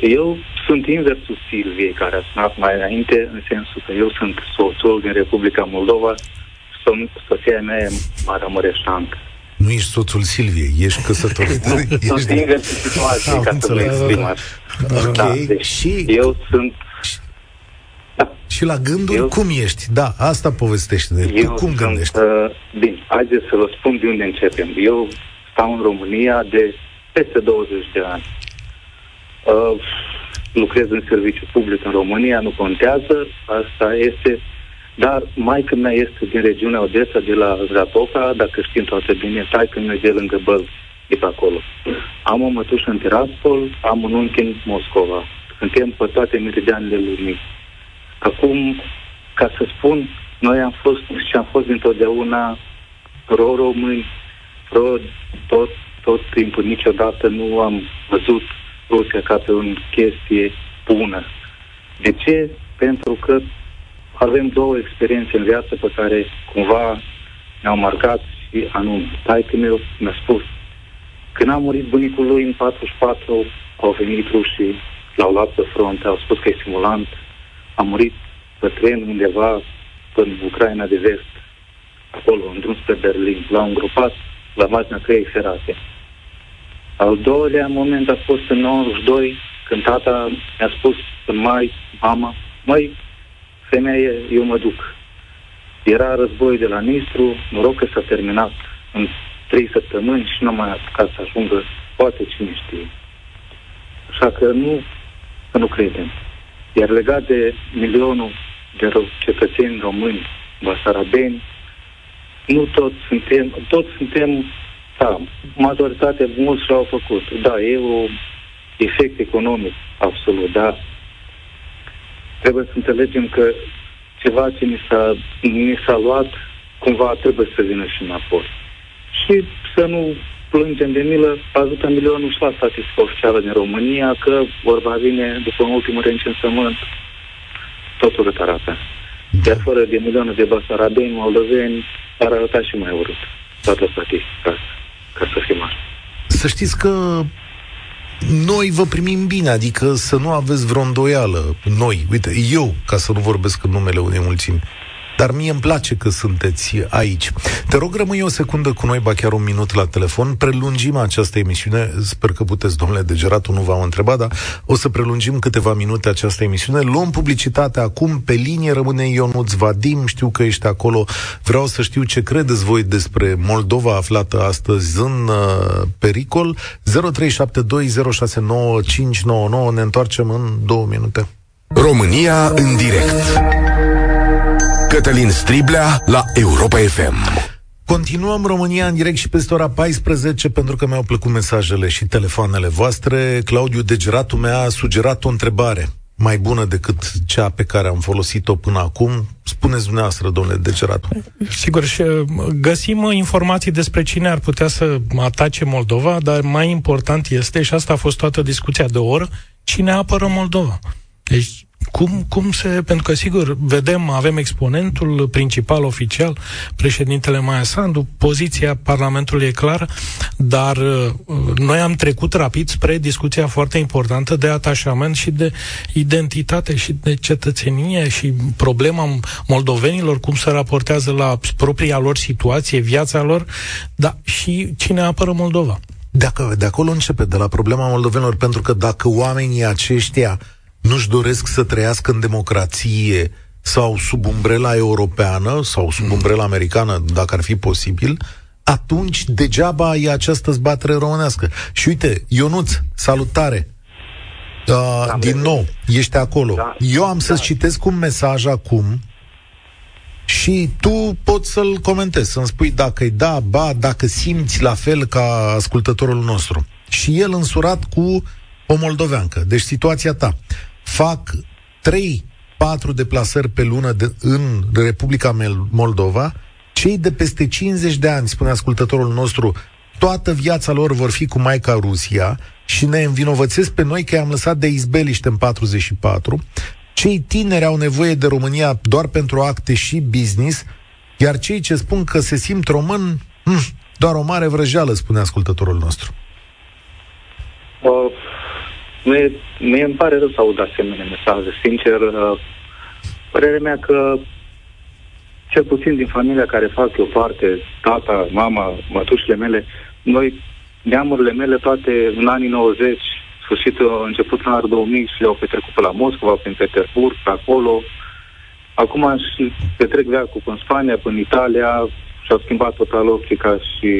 Eu sunt inversul Silviei, care a sunat mai înainte, în sensul că eu sunt soțul din Republica Moldova, sunt soția mea e Mara Măreșancă. Nu ești soțul Silviei, ești căsătorit. sunt inversul situației, ca să mă exprim așa. Ok, da, deci și... Eu sunt da. Și la gânduri, eu, cum ești? Da, asta povestește. De eu cum sunt, gândești? Uh, bine, haideți să vă spun de unde începem. Eu stau în România de peste 20 de ani. Uh, lucrez în serviciu public în România, nu contează, asta este, dar mai când mea este din regiunea Odessa, de la Zatoca, dacă știm toate bine, tai când e de lângă Băl, de pe acolo. Am o mătușă în Tiraspol, am un unchi în Moscova. Suntem pe toate meridianele lumii. Acum, ca să spun, noi am fost și am fost întotdeauna pro-români, pro tot, tot timpul, niciodată nu am văzut Rusia ca pe o chestie bună. De ce? Pentru că avem două experiențe în viață pe care cumva ne-au marcat și anume. Taică meu mi-a spus când a murit bunicul lui în 44, au venit rușii, l-au luat pe front, au spus că e simulant, a murit pe tren undeva în Ucraina de vest, acolo, în drum spre Berlin. L-au îngropat la marginea căii ferate. Al doilea moment a fost în 92, când tata mi-a spus în mai, mama, măi, femeie, eu mă duc. Era război de la Nistru, noroc că s-a terminat în trei săptămâni și nu mai apucat să ajungă, poate cine știe. Așa că nu, că nu credem. Iar legat de milionul de cetățeni români, basarabeni, nu toți suntem, toți suntem da, majoritatea mulți l-au făcut. Da, e o efect economic, absolut, dar trebuie să înțelegem că ceva ce ni s-a, ni s-a luat, cumva trebuie să vină și înapoi. Și să nu plângem de milă, ajută milionul și la statistica oficială din România că vorba vine după un ultimul recensământ tot urât arată. Iar fără de milioane de basarabeni, moldoveni, ar arăta și mai urât toată statistica asta, ca să fim așa. Să știți că noi vă primim bine, adică să nu aveți vreo îndoială. Noi, uite, eu, ca să nu vorbesc în numele unei mulțimi, dar mie îmi place că sunteți aici. Te rog, rămâi o secundă cu noi, ba chiar un minut la telefon. Prelungim această emisiune. Sper că puteți, domnule Degeratul, nu v-am întrebat, dar o să prelungim câteva minute această emisiune. Luăm publicitatea acum. Pe linie rămâne Ionuț Vadim. Știu că ești acolo. Vreau să știu ce credeți voi despre Moldova aflată astăzi în uh, pericol. 0372069599. Ne întoarcem în două minute. România în direct Cătălin Striblea la Europa FM. Continuăm România în direct și peste ora 14 pentru că mi-au plăcut mesajele și telefoanele voastre. Claudiu Degeratu mi-a sugerat o întrebare mai bună decât cea pe care am folosit-o până acum. Spuneți dumneavoastră, domnule Degeratu. Sigur, și uh, găsim uh, informații despre cine ar putea să atace Moldova, dar mai important este, și asta a fost toată discuția de oră, cine apără Moldova. Deci cum, cum se... Pentru că, sigur, vedem, avem exponentul principal oficial, președintele Maia Sandu, poziția Parlamentului e clară, dar uh, noi am trecut rapid spre discuția foarte importantă de atașament și de identitate și de cetățenie și problema moldovenilor, cum se raportează la propria lor situație, viața lor, dar și cine apără Moldova. Dacă, de acolo începe, de la problema moldovenilor, pentru că dacă oamenii aceștia nu-și doresc să trăiască în democrație sau sub umbrela europeană sau sub umbrela americană, dacă ar fi posibil, atunci degeaba e această zbatere românească. Și uite, Ionuț, salutare! Uh, da, din nou, ești acolo. Da, Eu am da. să-ți citesc un mesaj acum și tu poți să-l comentezi, să-mi spui dacă e da, ba, dacă simți la fel ca ascultătorul nostru. Și el însurat cu o moldoveancă. Deci situația ta fac 3-4 deplasări pe lună de, în Republica Moldova, cei de peste 50 de ani, spune ascultătorul nostru, toată viața lor vor fi cu Maica Rusia și ne învinovățesc pe noi că am lăsat de izbeliște în 44. Cei tineri au nevoie de România doar pentru acte și business, iar cei ce spun că se simt român, hm, doar o mare vrăjeală, spune ascultătorul nostru. Uh, Mie, mie îmi pare rău să aud asemenea mesaje. Sincer, uh, părerea mea că cel puțin din familia care fac eu parte, tata, mama, mătușile mele, noi, neamurile mele, toate în anii 90, sfârșitul, început în anul 2000 și le-au petrecut pe la Moscova, prin Petersburg, pe acolo. Acum și petrec veacul în Spania, în Italia și-au schimbat total optica și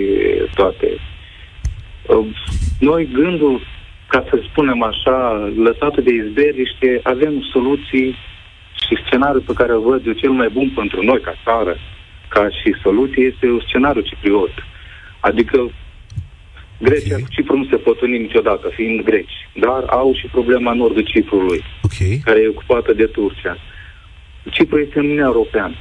toate. Uh, noi, gândul ca să spunem așa, lăsată de izberiște, avem soluții și scenariul pe care îl văd eu cel mai bun pentru noi ca țară, ca și soluție, este un scenariu cipriot. Adică Grecia okay. cu Cipru nu se pot uni niciodată, fiind greci, dar au și problema nordul Ciprului, okay. care e ocupată de Turcia. Cipru este în Uniunea Europeană.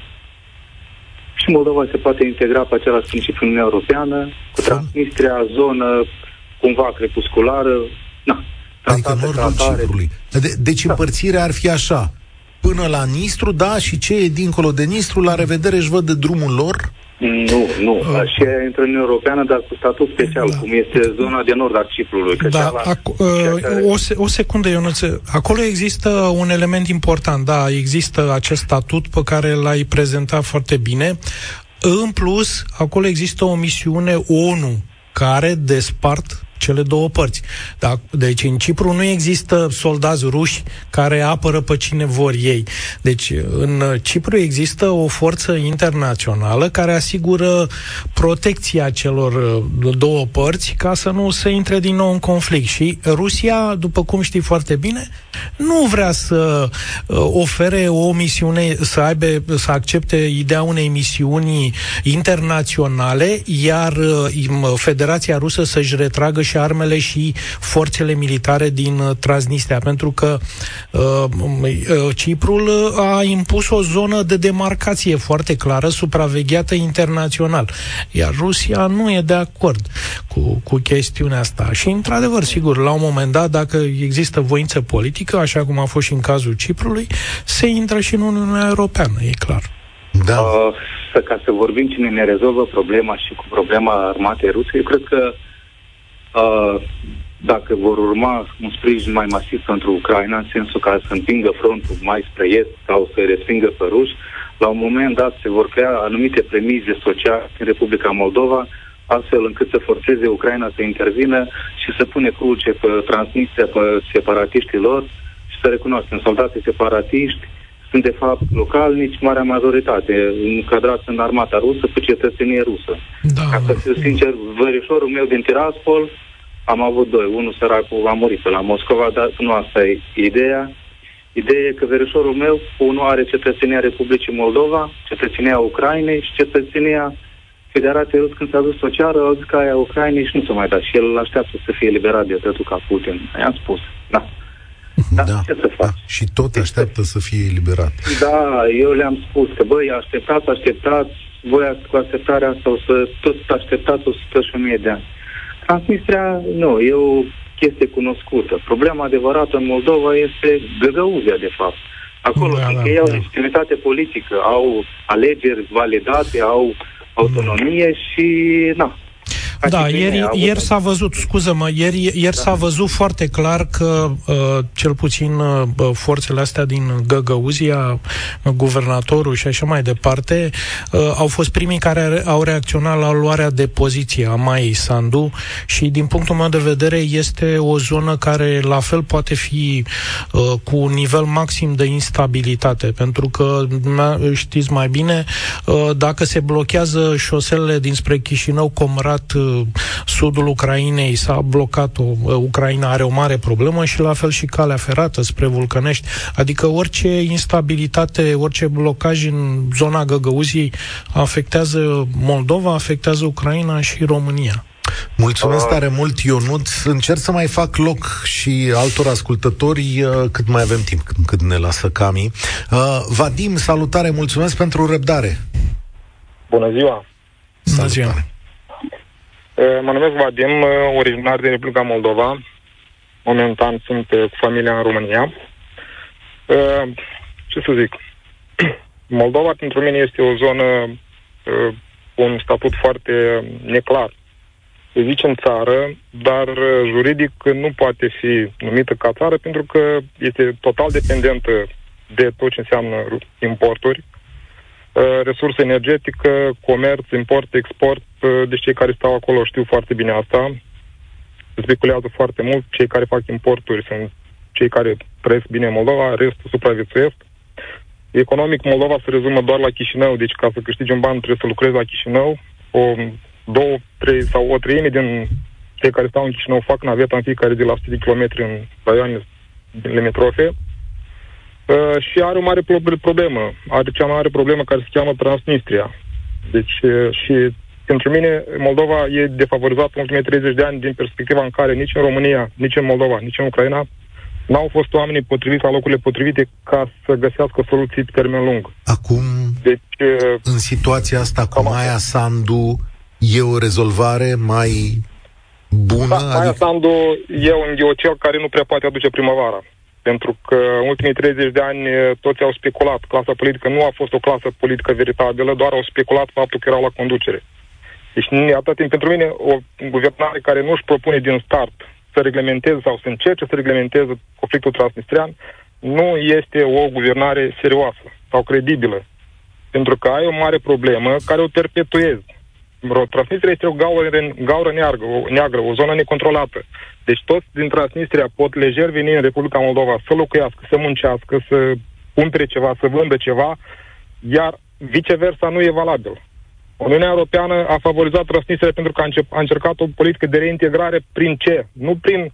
Și Moldova se poate integra pe același principiu în Uniunea Europeană, cu Transnistria, zonă cumva crepusculară, da. Adică nordul Ciprului. De, deci da. împărțirea ar fi așa. Până la Nistru, da, și ce e dincolo de Nistru, la revedere își văd de drumul lor? Nu, nu. Uh. Așa e intră în Europeană, dar cu statut special, da. cum este zona de nord a Ciprului. Da, ceala, ac- uh, care... o, se- o secundă, Ionuț. Acolo există un element important, da, există acest statut pe care l-ai prezentat foarte bine. În plus, acolo există o misiune ONU care despart cele două părți. Da? Deci în Cipru nu există soldați ruși care apără pe cine vor ei. Deci în Cipru există o forță internațională care asigură protecția celor uh, două părți ca să nu se intre din nou în conflict. Și Rusia, după cum știi foarte bine, nu vrea să uh, ofere o misiune, să aibă, să accepte ideea unei misiuni internaționale, iar uh, Federația Rusă să-și retragă și și armele și forțele militare din uh, Transnistria, pentru că uh, uh, Ciprul a impus o zonă de demarcație foarte clară, supravegheată internațional, iar Rusia nu e de acord cu, cu chestiunea asta. Și, într-adevăr, sigur, la un moment dat, dacă există voință politică, așa cum a fost și în cazul Ciprului, se intră și în Uniunea Europeană, e clar. Da. Uh, să, ca să vorbim cine ne rezolvă problema și cu problema armatei ruse, eu cred că uh, dacă vor urma un sprijin mai masiv pentru Ucraina, în sensul ca să împingă frontul mai spre est sau să respingă pe ruși, la un moment dat se vor crea anumite premize sociale în Republica Moldova, astfel încât să forțeze Ucraina să intervină și să pune cruce pe Transnistria, pe separatiștii lor și să recunoaștem soldații separatiști sunt de fapt localnici, marea majoritate, încadrați în armata rusă pe cetățenie rusă. Da, Ca să fiu sincer, verișorul meu din Tiraspol, am avut doi. Unul săracul a murit pe la Moscova, dar nu asta e ideea. Ideea e că verișorul meu, unul are cetățenia Republicii Moldova, cetățenia Ucrainei și cetățenia Federației Rus când s-a dus o ceară, au zis că aia Ucrainei și nu s-a mai dat. Și el îl așteaptă să fie eliberat de atâtul ca Putin. I-am spus. Da. Da, da, ce să faci? Da. Și tot așteaptă să fie eliberat. Da, eu le-am spus că, băi, așteptați, așteptați, voi cu așteptarea asta o să tot așteptați 100 și 1000 de ani. Transnistria, nu, e o chestie cunoscută. Problema adevărată în Moldova este Găgăuzia, de fapt. Acolo, da, da, ei au da. legitimitate politică, au alegeri validate, au autonomie și, na, da, ieri, ieri s-a văzut, scuză-mă, ieri, ieri da. s-a văzut foarte clar că uh, cel puțin uh, forțele astea din Găgăuzia, guvernatorul și așa mai departe, uh, au fost primii care au reacționat la luarea de poziție a Mai Sandu și din punctul meu de vedere este o zonă care la fel poate fi uh, cu un nivel maxim de instabilitate, pentru că știți mai bine, uh, dacă se blochează șoselele dinspre Chișinău, Comrat, uh, sudul Ucrainei s-a blocat, o, Ucraina are o mare problemă și la fel și calea ferată spre Vulcănești. Adică orice instabilitate, orice blocaj în zona Găgăuziei afectează Moldova, afectează Ucraina și România. Mulțumesc tare mult, Ionut. Încerc să mai fac loc și altor ascultători uh, cât mai avem timp, cât ne lasă Cami. Uh, Vadim, salutare, mulțumesc pentru răbdare. Bună ziua! Bună ziua! Eh, mă numesc Vadim, eh, originar din Republica Moldova. Momentan sunt eh, cu familia în România. Ce să zic? Moldova pentru mine este o zonă cu un statut foarte neclar. Se zice în țară, dar juridic nu poate fi numită ca țară pentru că este total dependentă de tot ce înseamnă importuri, Uh, resursă energetică, comerț, import, export, uh, deci cei care stau acolo știu foarte bine asta. Speculează foarte mult, cei care fac importuri sunt cei care trăiesc bine în Moldova, restul supraviețuiesc. Economic, Moldova se rezumă doar la Chișinău, deci ca să câștigi un ban trebuie să lucrezi la Chișinău. O, două, trei sau o treime din cei care stau în Chișinău fac naveta în fiecare zi la 100 de kilometri în raioane limitrofe. Uh, și are o mare problemă. Are cea mai mare problemă care se cheamă Transnistria. Deci, uh, și pentru mine, Moldova e defavorizată în ultimii 30 de ani din perspectiva în care nici în România, nici în Moldova, nici în Ucraina n-au fost oamenii potriviți la locurile potrivite ca să găsească soluții pe termen lung. Acum, deci, uh, în situația asta cu Maia Sandu, e o rezolvare mai bună? Da, Maia adică... Sandu e un geocel care nu prea poate aduce primăvara. Pentru că în ultimii 30 de ani toți au speculat. Clasa politică nu a fost o clasă politică veritabilă, doar au speculat faptul că erau la conducere. Deci, atât timp pentru mine, o guvernare care nu își propune din start să reglementeze sau să încerce să reglementeze conflictul transnistrian, nu este o guvernare serioasă sau credibilă. Pentru că ai o mare problemă care o perpetuezi. Transnistria este o gaură, gaură neagră, o, neagră, o zonă necontrolată. Deci toți din Transnistria pot lejer veni în Republica Moldova să locuiască, să muncească, să cumpere ceva, să vândă ceva, iar viceversa nu e valabil. Uniunea Europeană a favorizat Transnistria pentru că a, încep, a încercat o politică de reintegrare prin ce? Nu prin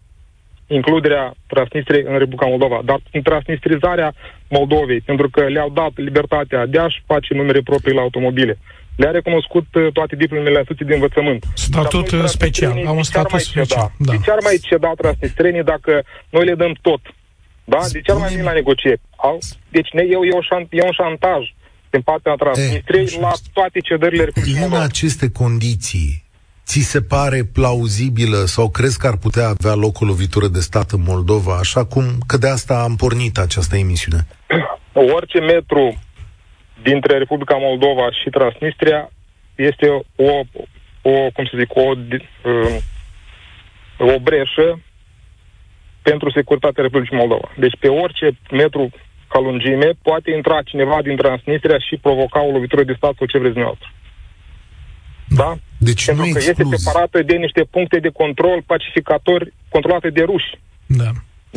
includerea Transnistriei în Republica Moldova, dar prin transnistrizarea Moldovei, pentru că le-au dat libertatea de a-și face numere proprii la automobile le-a recunoscut uh, toate diplomele instituții de învățământ. Statut uh, special, au un statut special. Da. De ce ar mai ceda transnistrenii dacă noi le dăm tot? Da? De ce ar mai veni la negocieri? Au? Deci ne, e, e, o șant, e un șantaj din partea Transnistriei eh, la toate cedările Republicii În aceste condiții, ți se pare plauzibilă sau crezi că ar putea avea loc o lovitură de stat în Moldova, așa cum că de asta am pornit această emisiune? Orice metru dintre Republica Moldova și Transnistria este o, o cum să zic, o, um, o breșă pentru securitatea Republicii Moldova. Deci pe orice metru ca lungime poate intra cineva din Transnistria și provoca o lovitură de stat sau ce vreți dumneavoastră. Da? Deci Pentru nu că exclus. este separată de niște puncte de control pacificatori controlate de ruși. Da.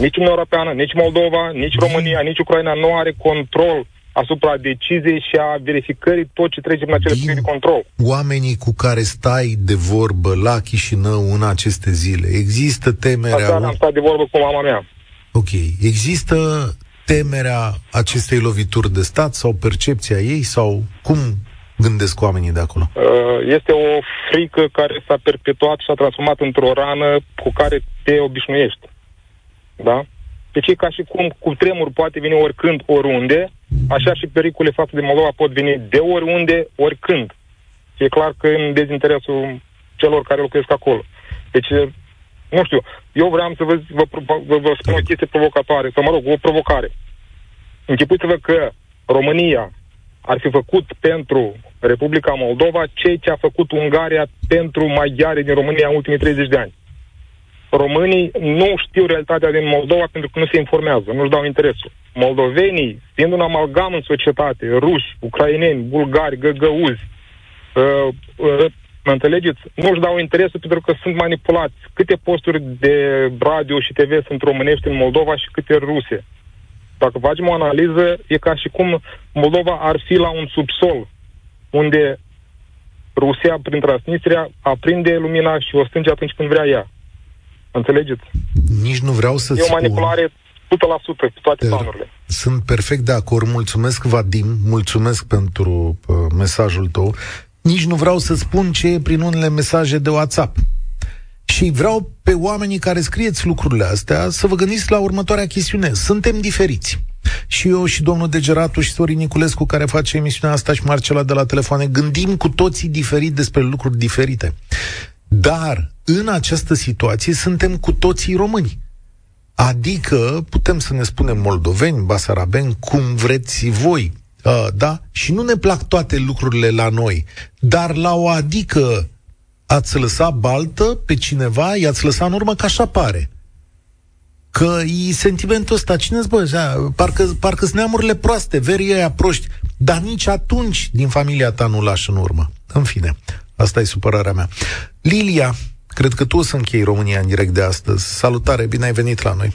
Nici Uniunea Europeană, nici Moldova, nici România, nici Ucraina nu are control asupra deciziei și a verificării tot ce trece în acele puncte de control. Oamenii cu care stai de vorbă la Chișinău în aceste zile, există temerea... Asta am stat de vorbă cu mama mea. Ok. Există temerea acestei lovituri de stat sau percepția ei sau cum gândesc oamenii de acolo? Uh, este o frică care s-a perpetuat și s-a transformat într-o rană cu care te obișnuiești. Da? Deci e ca și cum cu tremur poate veni oricând, oriunde, așa și pericole față de Moldova pot veni de oriunde, oricând. E clar că în dezinteresul celor care locuiesc acolo. Deci, nu știu, eu vreau să vă, vă, vă, vă spun o chestie provocatoare, sau mă rog, o provocare. Închipuiți-vă că România ar fi făcut pentru Republica Moldova ceea ce a făcut Ungaria pentru maghiare din România în ultimii 30 de ani. Românii nu știu realitatea din Moldova pentru că nu se informează, nu-și dau interesul. Moldovenii, fiind un amalgam în societate, ruși, ucraineni, bulgari, găgăuzi, uh, uh, mă înțelegeți? Nu-și dau interesul pentru că sunt manipulați. Câte posturi de radio și TV sunt românești în Moldova și câte ruse? Dacă facem o analiză, e ca și cum Moldova ar fi la un subsol, unde Rusia, prin Transnistria, aprinde lumina și o stânge atunci când vrea ea. Înțelegeți? Nici nu vreau să E o manipulare 100% pe toate planurile. Sunt perfect de acord. Mulțumesc, Vadim. Mulțumesc pentru uh, mesajul tău. Nici nu vreau să spun ce e prin unele mesaje de WhatsApp. Și vreau pe oamenii care scrieți lucrurile astea să vă gândiți la următoarea chestiune. Suntem diferiți. Și eu și domnul Degeratu și Sorin Niculescu care face emisiunea asta și Marcela de la telefoane gândim cu toții diferit despre lucruri diferite. Dar în această situație suntem cu toții români. Adică putem să ne spunem moldoveni, basarabeni, cum vreți voi, uh, da? Și nu ne plac toate lucrurile la noi, dar la o adică ați lăsat baltă pe cineva, i-ați lăsat în urmă, că așa pare. Că e sentimentul ăsta, cine bă, parcă, parcă sunt neamurile proaste, verii aia proști, dar nici atunci din familia ta nu lași în urmă. În fine, asta e supărarea mea. Lilia, cred că tu o să închei România în direct de astăzi. Salutare, bine ai venit la noi.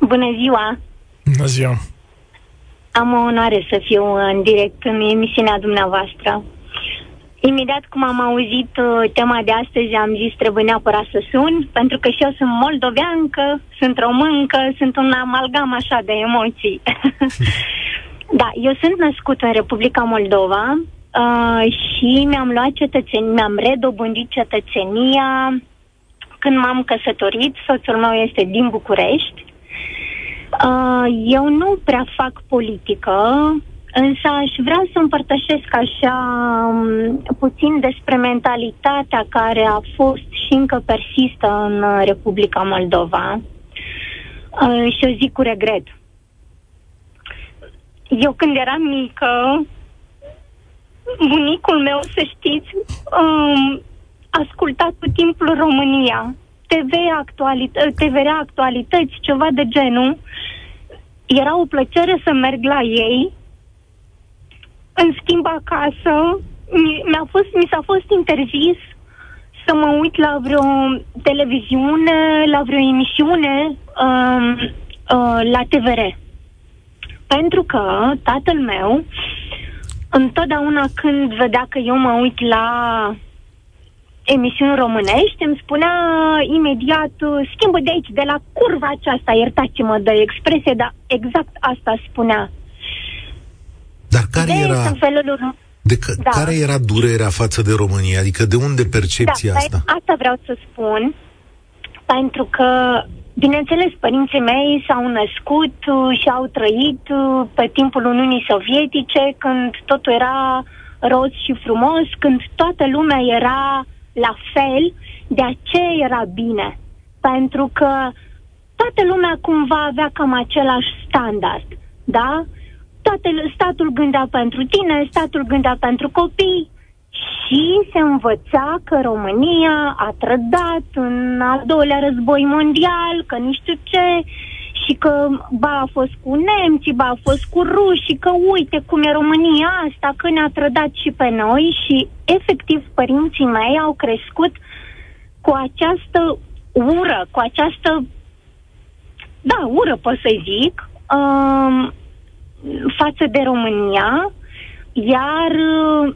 Bună ziua! Bună ziua! Am o onoare să fiu în direct în emisiunea dumneavoastră. Imediat cum am auzit uh, tema de astăzi, am zis trebuie neapărat să sun, pentru că și eu sunt moldoveancă, sunt româncă, sunt un amalgam așa de emoții. da, eu sunt născut în Republica Moldova uh, și mi-am luat cetățenie, mi-am redobândit cetățenia când m-am căsătorit. Soțul meu este din București. Uh, eu nu prea fac politică, Însă aș vrea să împărtășesc așa um, puțin despre mentalitatea care a fost și încă persistă în Republica Moldova. Uh, și o zic cu regret. Eu când eram mică, bunicul meu, să știți, um, asculta tot timpul România. TV actualită- TVR actualități, ceva de genul. Era o plăcere să merg la ei în schimb, acasă, mi-a fost, mi s-a fost interzis să mă uit la vreo televiziune, la vreo emisiune um, uh, la TVR. Pentru că tatăl meu, întotdeauna când vedea că eu mă uit la emisiuni românești, îmi spunea imediat, schimbă de aici, de la curva aceasta, iertați-mă de expresie, dar exact asta spunea. Dar care de era... În felul De că, da. Care era durerea față de România? Adică de unde percepția da, asta? Asta vreau să spun, pentru că, bineînțeles, părinții mei s-au născut uh, și au trăit uh, pe timpul Uniunii Sovietice, când totul era roz și frumos, când toată lumea era la fel, de aceea era bine. Pentru că toată lumea cumva avea cam același standard, da? Toate, statul gândea pentru tine, statul gândea pentru copii și se învăța că România a trădat în al doilea război mondial, că nu știu ce, și că ba a fost cu nemții, ba a fost cu ruși, și că uite cum e România asta, că ne-a trădat și pe noi și efectiv părinții mei au crescut cu această ură, cu această, da, ură pot să zic, um, față de România, iar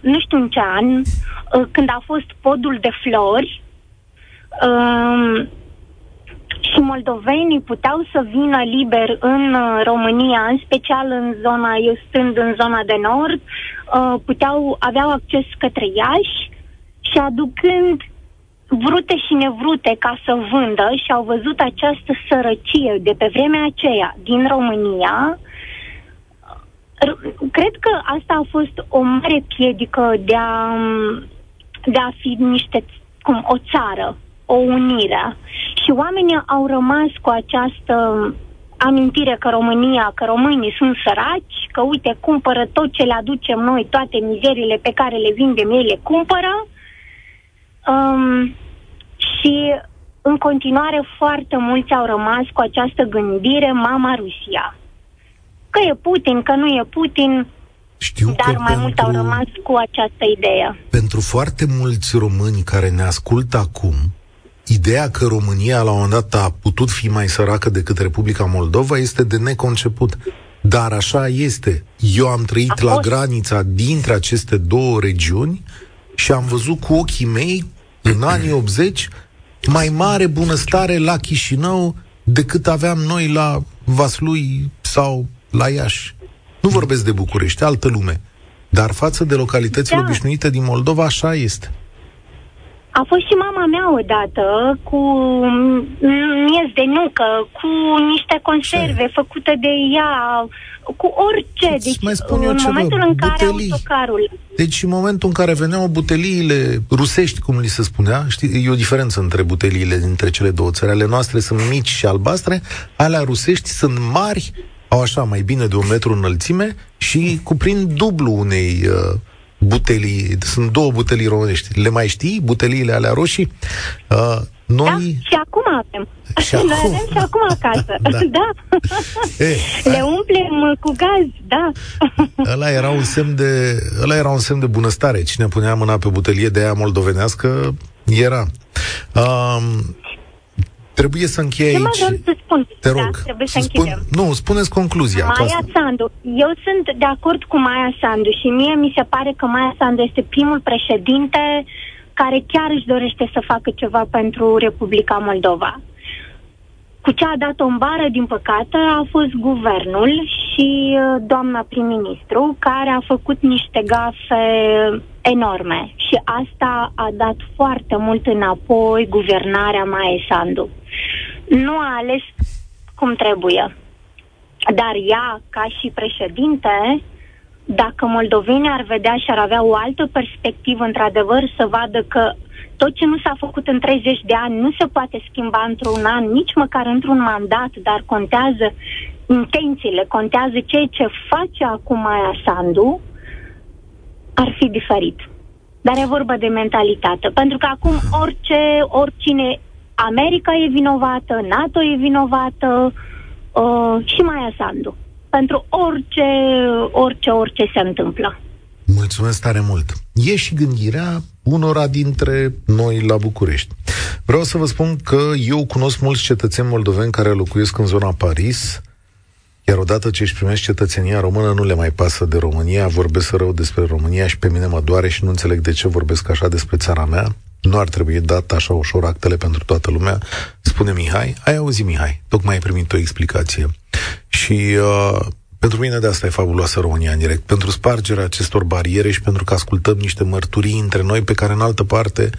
nu știu în ce an, uh, când a fost podul de flori, um, și moldovenii puteau să vină liber în uh, România, în special în zona, eu stând în zona de nord, uh, puteau, aveau acces către Iași și aducând vrute și nevrute ca să vândă și au văzut această sărăcie de pe vremea aceea din România, cred că asta a fost o mare piedică de a, de a fi niște, cum, o țară, o unire. Și oamenii au rămas cu această amintire că România, că românii sunt săraci, că uite, cumpără tot ce le aducem noi, toate mizerile pe care le vindem, ei le cumpără. Um, și în continuare foarte mulți au rămas cu această gândire mama Rusia. Că e Putin, că nu e Putin, știu Dar că mai pentru, mult au rămas cu această idee. Pentru foarte mulți români care ne ascultă acum, ideea că România la un moment dat a putut fi mai săracă decât Republica Moldova este de neconceput. Dar așa este. Eu am trăit la granița dintre aceste două regiuni și am văzut cu ochii mei, în anii 80, mai mare bunăstare la Chișinău decât aveam noi la Vaslui sau la Iași. Nu vorbesc de București, altă lume. Dar față de localitățile da. obișnuite din Moldova, așa este. A fost și mama mea odată cu miez de nucă, cu niște conserve Ce? făcute de ea, cu orice. deci, mai spun eu în ceva, momentul în butelii. care autocarul... Deci în momentul în care veneau buteliile rusești, cum li se spunea, știi, e o diferență între buteliile dintre cele două țări. Ale noastre sunt mici și albastre, alea rusești sunt mari, au așa mai bine de un metru înălțime și cuprind dublu unei uh, butelii, sunt două butelii românești. Le mai știi, buteliile alea roșii? Uh, noi... Da, și acum avem. Și acum... Le avem și acum acasă. da. da. E, Le umplem cu gaz, da. ăla era un semn de, ăla era un semn de bunăstare. Cine punea mâna pe butelie de aia moldovenească era. Um, Trebuie să închei aici. Ce mai să spun? Te rog. Da, trebuie să, să spun... închidem. Nu, spuneți concluzia. Maia ca... Sandu. Eu sunt de acord cu Maia Sandu și mie mi se pare că Maia Sandu este primul președinte care chiar își dorește să facă ceva pentru Republica Moldova. Cu ce a dat o bară, din păcate, a fost guvernul și uh, doamna prim-ministru, care a făcut niște gafe enorme. Și asta a dat foarte mult înapoi guvernarea Maia Sandu nu a ales cum trebuie. Dar ea, ca și președinte, dacă moldovenii ar vedea și ar avea o altă perspectivă, într-adevăr, să vadă că tot ce nu s-a făcut în 30 de ani nu se poate schimba într-un an, nici măcar într-un mandat, dar contează intențiile, contează ceea ce face acum Maia Sandu, ar fi diferit. Dar e vorba de mentalitate. Pentru că acum orice, oricine America e vinovată, NATO e vinovată uh, și Maia Sandu. Pentru orice, orice, orice se întâmplă. Mulțumesc tare mult. E și gândirea unora dintre noi la București. Vreau să vă spun că eu cunosc mulți cetățeni moldoveni care locuiesc în zona Paris, iar odată ce își primesc cetățenia română, nu le mai pasă de România, vorbesc rău despre România și pe mine mă doare și nu înțeleg de ce vorbesc așa despre țara mea. Nu ar trebui dat așa ușor actele pentru toată lumea, spune Mihai. Ai auzit, Mihai, tocmai ai primit o explicație. Și uh, Pentru mine de asta e fabuloasă România în direct. Pentru spargerea acestor bariere și pentru că ascultăm niște mărturii între noi pe care în altă parte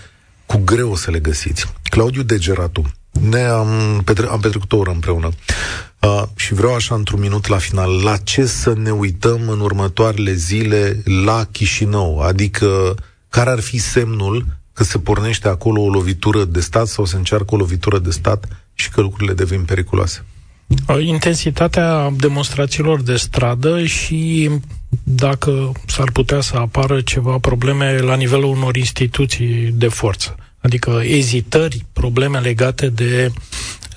cu greu o să le găsiți. Claudiu Degeratu, ne-am petre- am petrecut o oră împreună uh, și vreau așa într-un minut la final, la ce să ne uităm în următoarele zile la Chișinău? Adică care ar fi semnul că se pornește acolo o lovitură de stat sau se încearcă o lovitură de stat și că lucrurile devin periculoase? Intensitatea demonstrațiilor de stradă și dacă s-ar putea să apară ceva probleme la nivelul unor instituții de forță. Adică ezitări, probleme legate de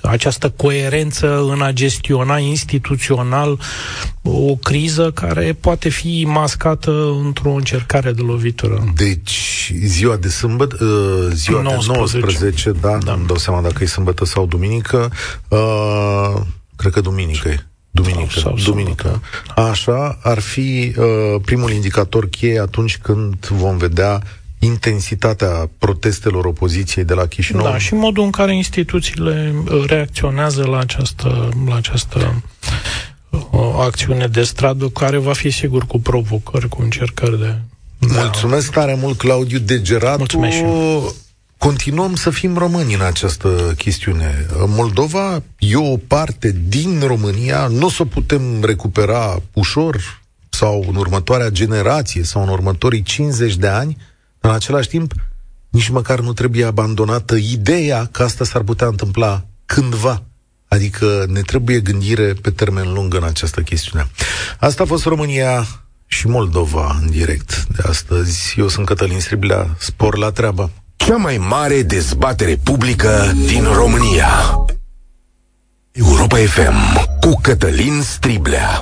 această coerență în a gestiona instituțional o criză care poate fi mascată într-o încercare de lovitură. Deci, ziua de sâmbătă, uh, ziua 19. de 19, da, da, îmi dau seama dacă e sâmbătă sau duminică, uh, cred că duminică e. Duminică, sau, sau duminică. Așa, ar fi uh, primul indicator cheie atunci când vom vedea intensitatea protestelor opoziției de la Chișinău. Da, și modul în care instituțiile uh, reacționează la această, la această o uh, acțiune de stradă, care va fi sigur cu provocări, cu încercări de... Mulțumesc tare mult, Claudiu Degeratu. Mulțumesc și eu. Continuăm să fim români în această chestiune. Moldova e o parte din România, nu o să o putem recupera ușor sau în următoarea generație sau în următorii 50 de ani, în același timp, nici măcar nu trebuie abandonată ideea că asta s-ar putea întâmpla cândva. Adică ne trebuie gândire pe termen lung în această chestiune. Asta a fost România și Moldova în direct de astăzi. Eu sunt Cătălin Striblea, spor la treabă. Cea mai mare dezbatere publică din România. Europa FM cu Cătălin Striblea.